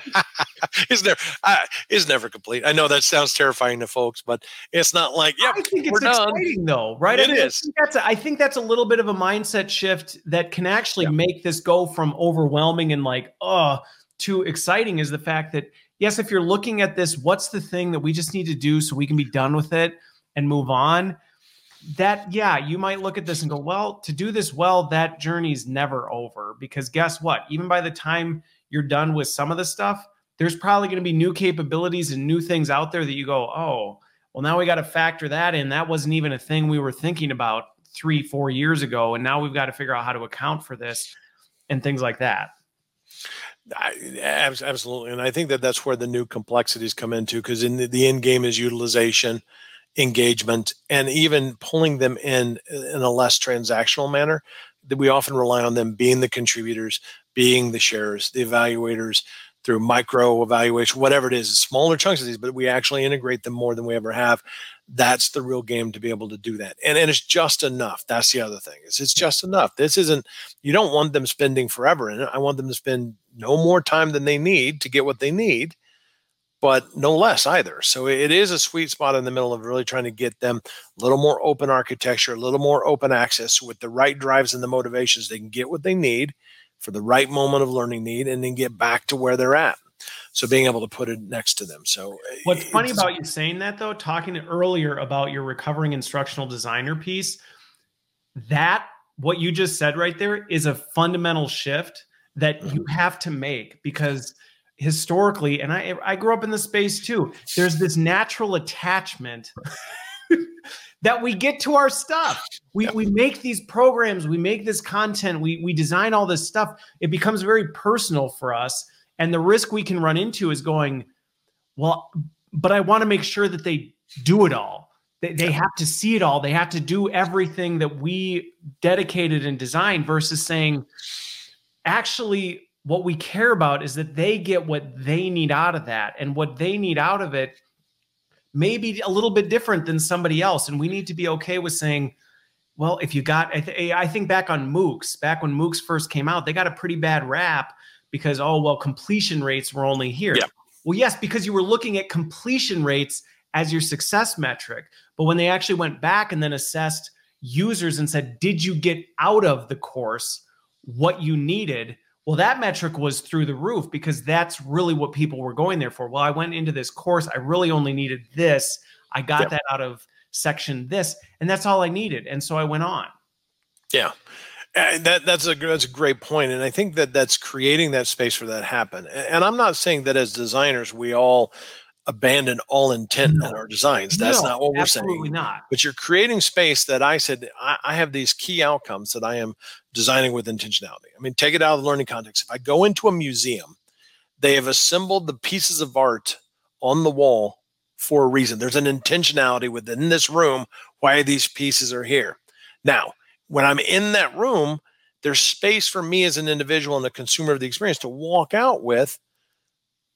B: it's never, uh, it's never complete. I know that sounds terrifying to folks, but it's not like, yeah,
A: I think it's exciting though, right?
B: It
A: I
B: mean, is.
A: I think, that's a, I think that's a little bit of a mindset shift that can actually yeah. make this go from overwhelming and like, oh, to exciting is the fact that yes, if you're looking at this, what's the thing that we just need to do so we can be done with it and move on? That, yeah, you might look at this and go, well, to do this well, that journey's never over. Because guess what? Even by the time you're done with some of the stuff, there's probably going to be new capabilities and new things out there that you go, oh, well, now we got to factor that in. That wasn't even a thing we were thinking about three, four years ago. And now we've got to figure out how to account for this and things like that.
B: I, absolutely, and I think that that's where the new complexities come into because in the, the end game is utilization, engagement, and even pulling them in in a less transactional manner. That we often rely on them being the contributors, being the sharers, the evaluators through micro evaluation, whatever it is, smaller chunks of these, but we actually integrate them more than we ever have that's the real game to be able to do that. And, and it's just enough. That's the other thing is it's just enough. This isn't, you don't want them spending forever And. I want them to spend no more time than they need to get what they need, but no less either. So it is a sweet spot in the middle of really trying to get them a little more open architecture, a little more open access with the right drives and the motivations. They can get what they need for the right moment of learning need and then get back to where they're at. So being able to put it next to them. So
A: what's eh, funny about you saying that though, talking earlier about your recovering instructional designer piece, that what you just said right there is a fundamental shift that you mm-hmm. have to make because historically and I I grew up in the space too. There's this natural attachment *laughs* that we get to our stuff. We, we make these programs, we make this content, we, we design all this stuff. It becomes very personal for us. And the risk we can run into is going, well, but I want to make sure that they do it all. They, they have to see it all. They have to do everything that we dedicated and designed versus saying, actually, what we care about is that they get what they need out of that. And what they need out of it may be a little bit different than somebody else. And we need to be okay with saying, well, if you got, I, th- I think back on MOOCs, back when MOOCs first came out, they got a pretty bad rap because, oh, well, completion rates were only here. Yeah. Well, yes, because you were looking at completion rates as your success metric. But when they actually went back and then assessed users and said, did you get out of the course what you needed? Well, that metric was through the roof because that's really what people were going there for. Well, I went into this course, I really only needed this. I got yep. that out of section this, and that's all I needed. And so I went on.
B: Yeah. Uh, that that's a that's a great point, and I think that that's creating that space for that happen. And I'm not saying that as designers we all abandon all intent no. in our designs. That's no, not what we're
A: absolutely
B: saying.
A: not.
B: But you're creating space that I said I, I, have these key outcomes that I am designing with intentionality. I mean, take it out of the learning context. If I go into a museum, they have assembled the pieces of art on the wall for a reason. There's an intentionality within this room why these pieces are here. Now, when I'm in that room, there's space for me as an individual and a consumer of the experience to walk out with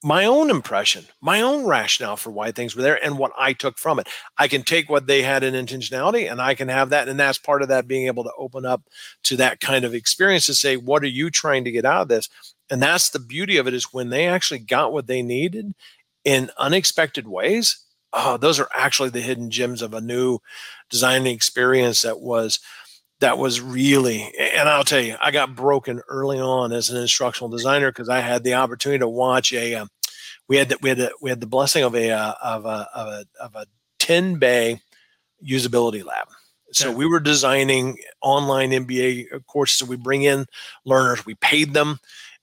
B: my own impression, my own rationale for why things were there and what I took from it. I can take what they had in intentionality and I can have that. And that's part of that being able to open up to that kind of experience to say, what are you trying to get out of this? And that's the beauty of it is when they actually got what they needed in unexpected ways. Oh, those are actually the hidden gems of a new designing experience that was that was really and i'll tell you i got broken early on as an instructional designer because i had the opportunity to watch a um, we had the, we had the, we had the blessing of a uh, of a of a of a 10 bay usability lab so yeah. we were designing online mba courses we bring in learners we paid them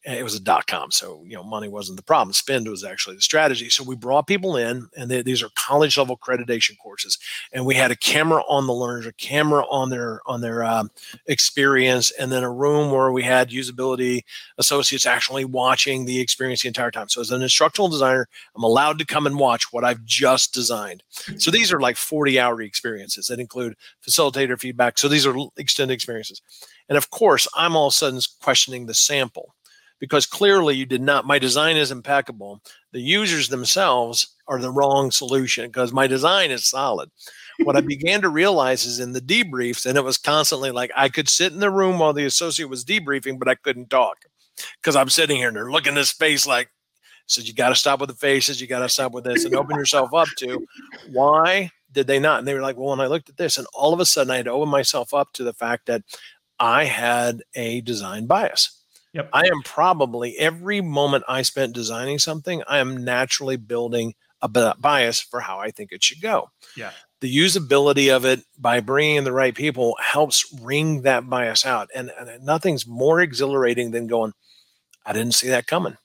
B: it was a dot com so you know money wasn't the problem. Spend was actually the strategy. So we brought people in and they, these are college level accreditation courses and we had a camera on the learners a camera on their on their um, experience and then a room where we had usability associates actually watching the experience the entire time. So as an instructional designer i'm allowed to come and watch what i've just designed. So these are like 40 hour experiences that include facilitator feedback. So these are extended experiences. And of course i'm all of a sudden questioning the sample because clearly you did not. My design is impeccable. The users themselves are the wrong solution because my design is solid. what I *laughs* began to realize is in the debriefs, and it was constantly like I could sit in the room while the associate was debriefing, but I couldn't talk because I'm sitting here and they're looking at his face like, So you got to stop with the faces, you got to stop with this, and open yourself up to why did they not? And they were like, well, when I looked at this, and all of a sudden I had to open myself up to the fact that I had a design bias.
A: Yep.
B: I am probably every moment I spent designing something, I am naturally building a bias for how I think it should go.
A: Yeah.
B: The usability of it by bringing in the right people helps wring that bias out. And, and nothing's more exhilarating than going, I didn't see that coming.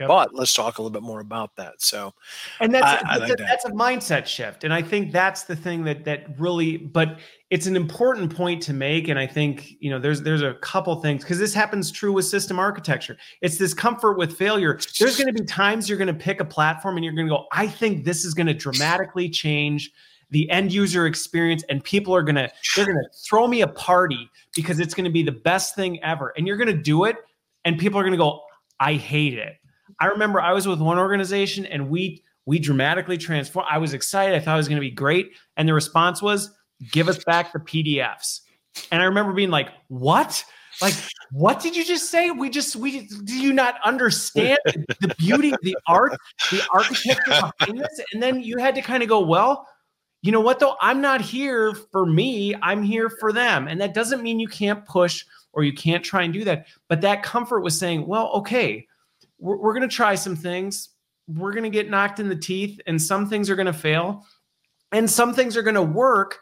B: Yep. But let's talk a little bit more about that. So,
A: and that's I, I like a, that. that's a mindset shift, and I think that's the thing that that really. But it's an important point to make, and I think you know there's there's a couple things because this happens true with system architecture. It's this comfort with failure. There's going to be times you're going to pick a platform and you're going to go, I think this is going to dramatically change the end user experience and people are going to they're going to throw me a party because it's going to be the best thing ever and you're going to do it and people are going to go i hate it I remember I was with one organization and we we dramatically transformed. I was excited. I thought it was going to be great, and the response was, "Give us back the PDFs." And I remember being like, "What?" Like, what did you just say? We just we do you not understand the beauty, the art, the architecture behind this? And then you had to kind of go, well, you know what though? I'm not here for me. I'm here for them. And that doesn't mean you can't push or you can't try and do that. But that comfort was saying, well, okay, we're, we're going to try some things. we're going to get knocked in the teeth and some things are going to fail and some things are going to work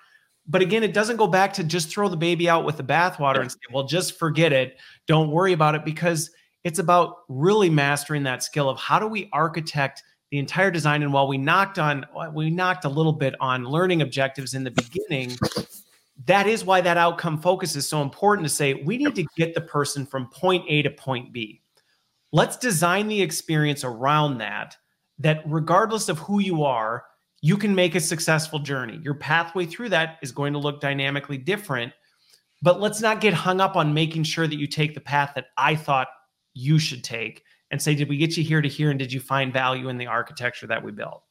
A: but again it doesn't go back to just throw the baby out with the bathwater and say well just forget it don't worry about it because it's about really mastering that skill of how do we architect the entire design and while we knocked on we knocked a little bit on learning objectives in the beginning that is why that outcome focus is so important to say we need to get the person from point A to point B. Let's design the experience around that, that regardless of who you are, you can make a successful journey. Your pathway through that is going to look dynamically different. But let's not get hung up on making sure that you take the path that I thought you should take and say, did we get you here to here? And did you find value in the architecture that we built?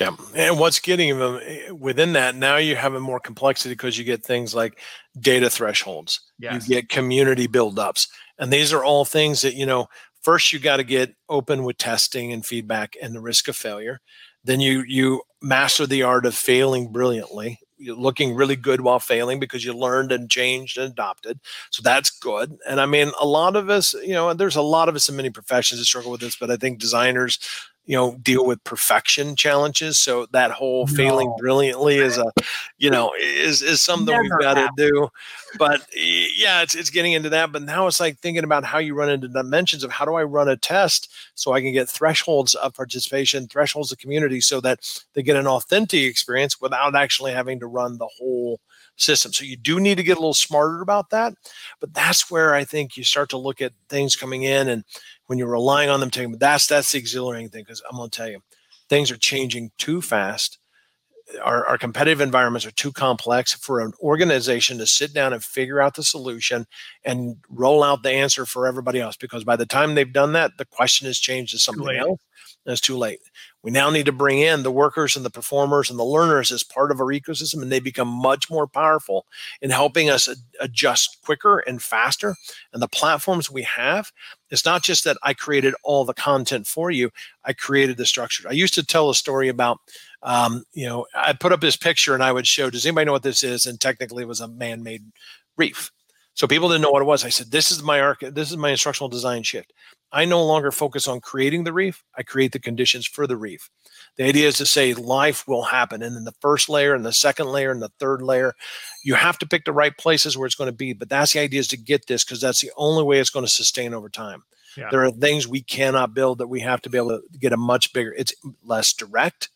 B: Yeah, and what's getting them eh, within that now you have a more complexity because you get things like data thresholds, yes. you get community buildups, and these are all things that you know. First, you got to get open with testing and feedback and the risk of failure. Then you you master the art of failing brilliantly, You're looking really good while failing because you learned and changed and adopted. So that's good. And I mean, a lot of us, you know, there's a lot of us in many professions that struggle with this, but I think designers you know deal with perfection challenges so that whole no. failing brilliantly is a you know is is something Never we've got to do. But yeah it's it's getting into that but now it's like thinking about how you run into dimensions of how do i run a test so i can get thresholds of participation thresholds of community so that they get an authentic experience without actually having to run the whole system. So you do need to get a little smarter about that but that's where i think you start to look at things coming in and when you're relying on them taking that's that's the exhilarating thing because i'm going to tell you things are changing too fast. Our, our competitive environments are too complex for an organization to sit down and figure out the solution and roll out the answer for everybody else because by the time they've done that the question has changed to something else and it's too late we now need to bring in the workers and the performers and the learners as part of our ecosystem, and they become much more powerful in helping us adjust quicker and faster. And the platforms we have, it's not just that I created all the content for you, I created the structure. I used to tell a story about, um, you know, I put up this picture and I would show, does anybody know what this is? And technically it was a man made reef. So people didn't know what it was. I said, this is my arc, this is my instructional design shift. I no longer focus on creating the reef, I create the conditions for the reef. The idea is to say life will happen. And then the first layer and the second layer and the third layer, you have to pick the right places where it's going to be. But that's the idea is to get this because that's the only way it's going to sustain over time. Yeah. There are things we cannot build that we have to be able to get a much bigger, it's less direct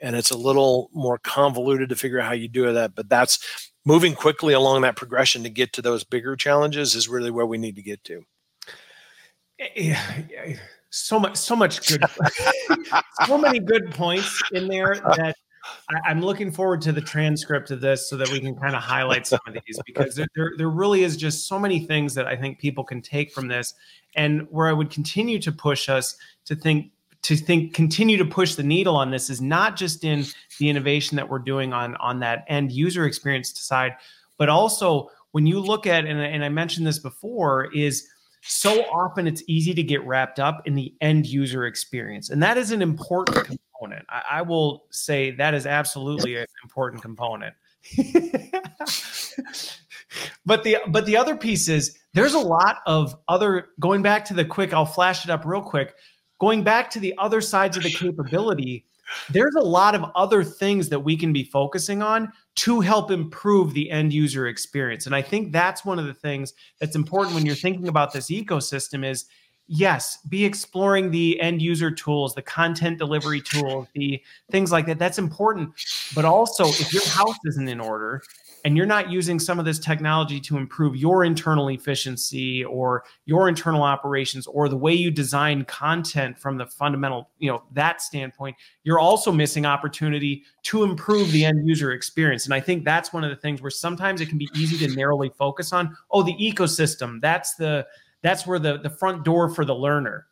B: and it's a little more convoluted to figure out how you do that. But that's moving quickly along that progression to get to those bigger challenges is really where we need to get to
A: so much so much good *laughs* so many good points in there that I, am looking forward to the transcript of this so that we can kind of highlight some of these because there, there, there really is just so many things that I think people can take from this and where I would continue to push us to think to think continue to push the needle on this is not just in the innovation that we're doing on on that end user experience side but also when you look at and, and I mentioned this before is so often it's easy to get wrapped up in the end user experience. And that is an important component. I, I will say that is absolutely an important component. *laughs* but the but the other piece is there's a lot of other going back to the quick, I'll flash it up real quick. Going back to the other sides of the capability, there's a lot of other things that we can be focusing on to help improve the end user experience. And I think that's one of the things that's important when you're thinking about this ecosystem is yes, be exploring the end user tools, the content delivery tools, the things like that. That's important. But also, if your house isn't in order, and you're not using some of this technology to improve your internal efficiency or your internal operations or the way you design content from the fundamental you know that standpoint you're also missing opportunity to improve the end user experience. And i think that's one of the things where sometimes it can be easy to narrowly focus on oh the ecosystem that's the that's where the the front door for the learner.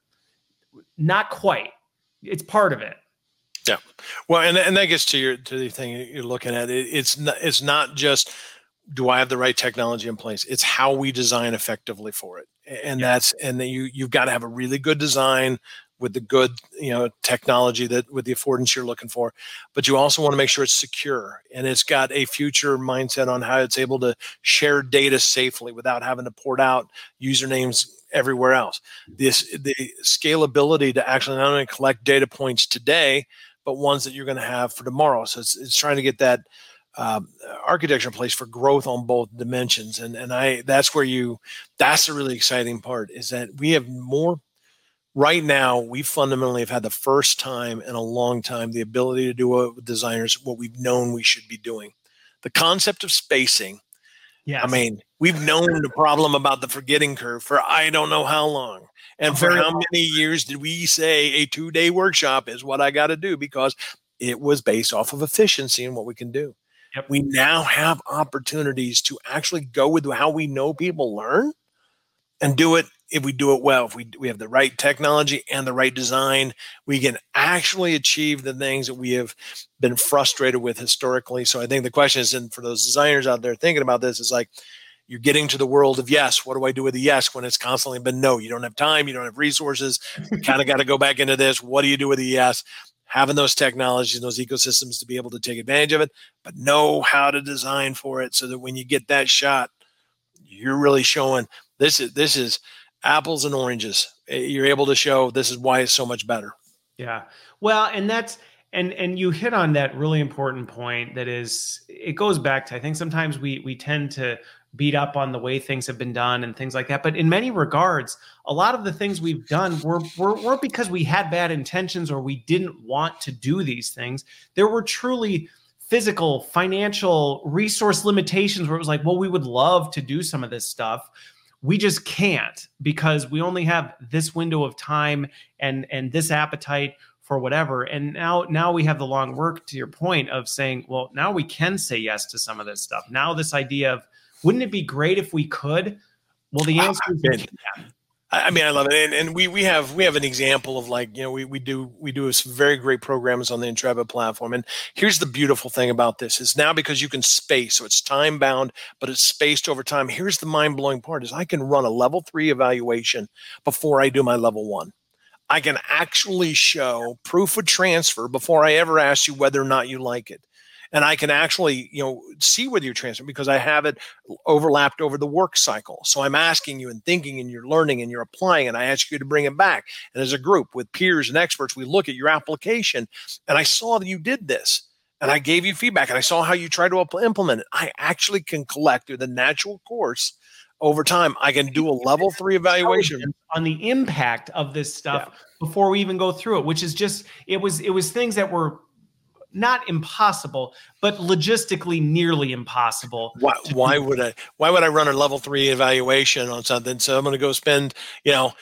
A: Not quite. It's part of it
B: yeah, well, and and that gets to your to the thing you're looking at. It, it's not it's not just do I have the right technology in place. It's how we design effectively for it, and yeah. that's and then you you've got to have a really good design with the good you know technology that with the affordance you're looking for but you also want to make sure it's secure and it's got a future mindset on how it's able to share data safely without having to port out usernames everywhere else. This the scalability to actually not only collect data points today, but ones that you're going to have for tomorrow. So it's, it's trying to get that um, architecture in place for growth on both dimensions. And and I that's where you that's the really exciting part is that we have more right now we fundamentally have had the first time in a long time the ability to do with designers what we've known we should be doing the concept of spacing yeah i mean we've known the problem about the forgetting curve for i don't know how long and *laughs* for how many years did we say a two day workshop is what i got to do because it was based off of efficiency and what we can do yep. we now have opportunities to actually go with how we know people learn and do it if we do it well, if we, we have the right technology and the right design, we can actually achieve the things that we have been frustrated with historically. So I think the question is, and for those designers out there thinking about this, is like, you're getting to the world of yes. What do I do with the yes when it's constantly been no? You don't have time, you don't have resources. You kind of *laughs* got to go back into this. What do you do with the yes? Having those technologies, and those ecosystems to be able to take advantage of it, but know how to design for it so that when you get that shot, you're really showing this is this is apples and oranges. Eh, you're able to show this is why it's so much better.
A: Yeah. Well, and that's and and you hit on that really important point that is it goes back to I think sometimes we we tend to beat up on the way things have been done and things like that. But in many regards, a lot of the things we've done were, were, were because we had bad intentions or we didn't want to do these things. There were truly physical, financial, resource limitations where it was like, well, we would love to do some of this stuff, we just can't because we only have this window of time and and this appetite for whatever and now now we have the long work to your point of saying well now we can say yes to some of this stuff now this idea of wouldn't it be great if we could well the answer is
B: yeah. I mean, I love it, and, and we we have we have an example of like you know we we do we do some very great programs on the Intrepid platform, and here's the beautiful thing about this is now because you can space, so it's time bound, but it's spaced over time. Here's the mind blowing part: is I can run a level three evaluation before I do my level one. I can actually show proof of transfer before I ever ask you whether or not you like it and I can actually, you know, see whether you're transferring because I have it overlapped over the work cycle. So I'm asking you and thinking and you're learning and you're applying and I ask you to bring it back. And as a group with peers and experts, we look at your application and I saw that you did this and I gave you feedback and I saw how you try to implement it. I actually can collect through the natural course over time. I can do a level three evaluation
A: on the impact of this stuff yeah. before we even go through it, which is just it was it was things that were not impossible, but logistically nearly impossible.
B: Why, why would I? Why would I run a level three evaluation on something? So I'm going to go spend, you know,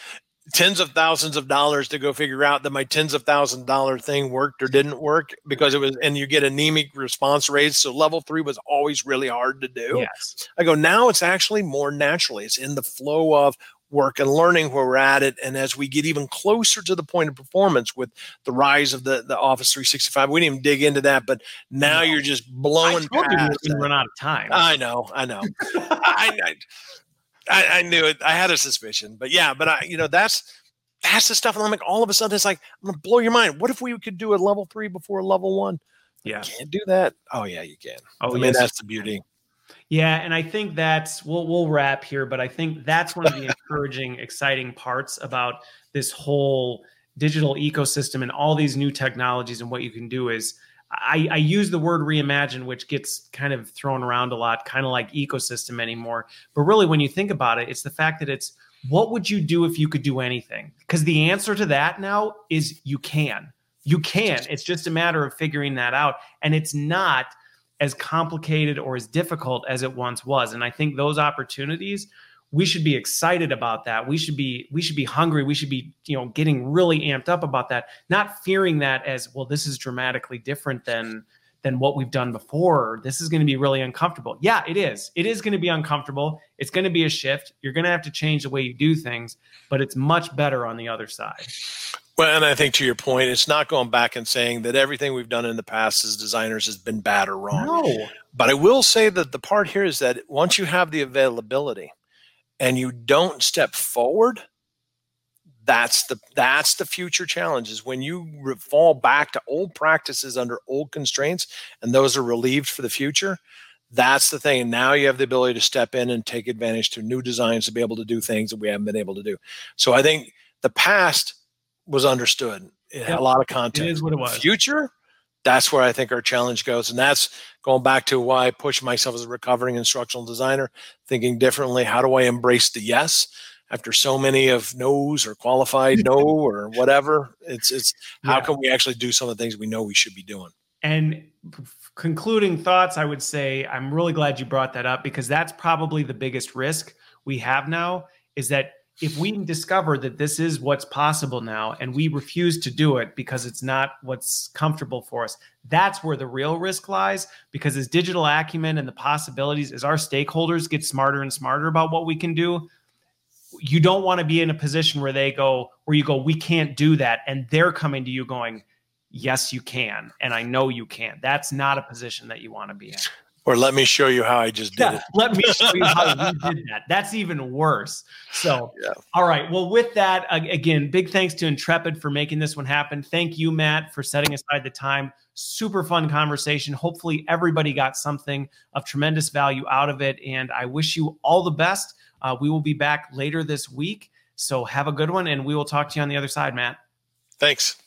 B: tens of thousands of dollars to go figure out that my tens of thousand dollar thing worked or didn't work because it was, and you get anemic response rates. So level three was always really hard to do.
A: Yes.
B: I go now it's actually more naturally. It's in the flow of work and learning where we're at it. And as we get even closer to the point of performance with the rise of the, the Office 365, we didn't even dig into that, but now no. you're just blowing I past.
A: You run out of time.
B: I know, I know. I, I, I, knew it. I had a suspicion, but yeah, but I, you know, that's that's the stuff. And I'm like, all of a sudden, it's like, I'm gonna blow your mind. What if we could do a level three before level one?
A: Yeah,
B: you can't do that. Oh yeah, you can. Oh, I mean, yes. that's the beauty.
A: Yeah, and I think that's we'll we'll wrap here, but I think that's one of the *laughs* encouraging, exciting parts about this whole digital ecosystem and all these new technologies and what you can do is I, I use the word reimagine, which gets kind of thrown around a lot, kind of like ecosystem anymore. But really, when you think about it, it's the fact that it's what would you do if you could do anything? Because the answer to that now is you can. You can. It's just a matter of figuring that out. And it's not as complicated or as difficult as it once was. And I think those opportunities, we should be excited about that. We should be we should be hungry. We should be, you know, getting really amped up about that, not fearing that as, well, this is dramatically different than than what we've done before. This is going to be really uncomfortable. Yeah, it is. It is going to be uncomfortable. It's going to be a shift. You're going to have to change the way you do things, but it's much better on the other side.
B: Well, and I think to your point, it's not going back and saying that everything we've done in the past as designers has been bad or wrong.
A: No.
B: But I will say that the part here is that once you have the availability and you don't step forward, that's the that's the future challenge is when you re- fall back to old practices under old constraints and those are relieved for the future That's the thing. And Now you have the ability to step in and take advantage to new designs to be able to do things that we haven't been able to do. So I think the past was understood. It had a lot of content.
A: It is what it was.
B: Future, that's where I think our challenge goes. And that's going back to why I push myself as a recovering instructional designer, thinking differently. How do I embrace the yes after so many of no's or qualified no *laughs* or whatever? It's it's how yeah. can we actually do some of the things we know we should be doing?
A: And concluding thoughts, I would say I'm really glad you brought that up because that's probably the biggest risk we have now is that if we discover that this is what's possible now and we refuse to do it because it's not what's comfortable for us, that's where the real risk lies. Because as digital acumen and the possibilities, as our stakeholders get smarter and smarter about what we can do, you don't want to be in a position where they go, where you go, we can't do that. And they're coming to you going, yes, you can. And I know you can. That's not a position that you want to be in.
B: Or let me show you how I just did yeah, it.
A: Let me show you how we did *laughs* that. That's even worse. So, yeah. all right. Well, with that, again, big thanks to Intrepid for making this one happen. Thank you, Matt, for setting aside the time. Super fun conversation. Hopefully, everybody got something of tremendous value out of it. And I wish you all the best. Uh, we will be back later this week. So, have a good one, and we will talk to you on the other side, Matt.
B: Thanks.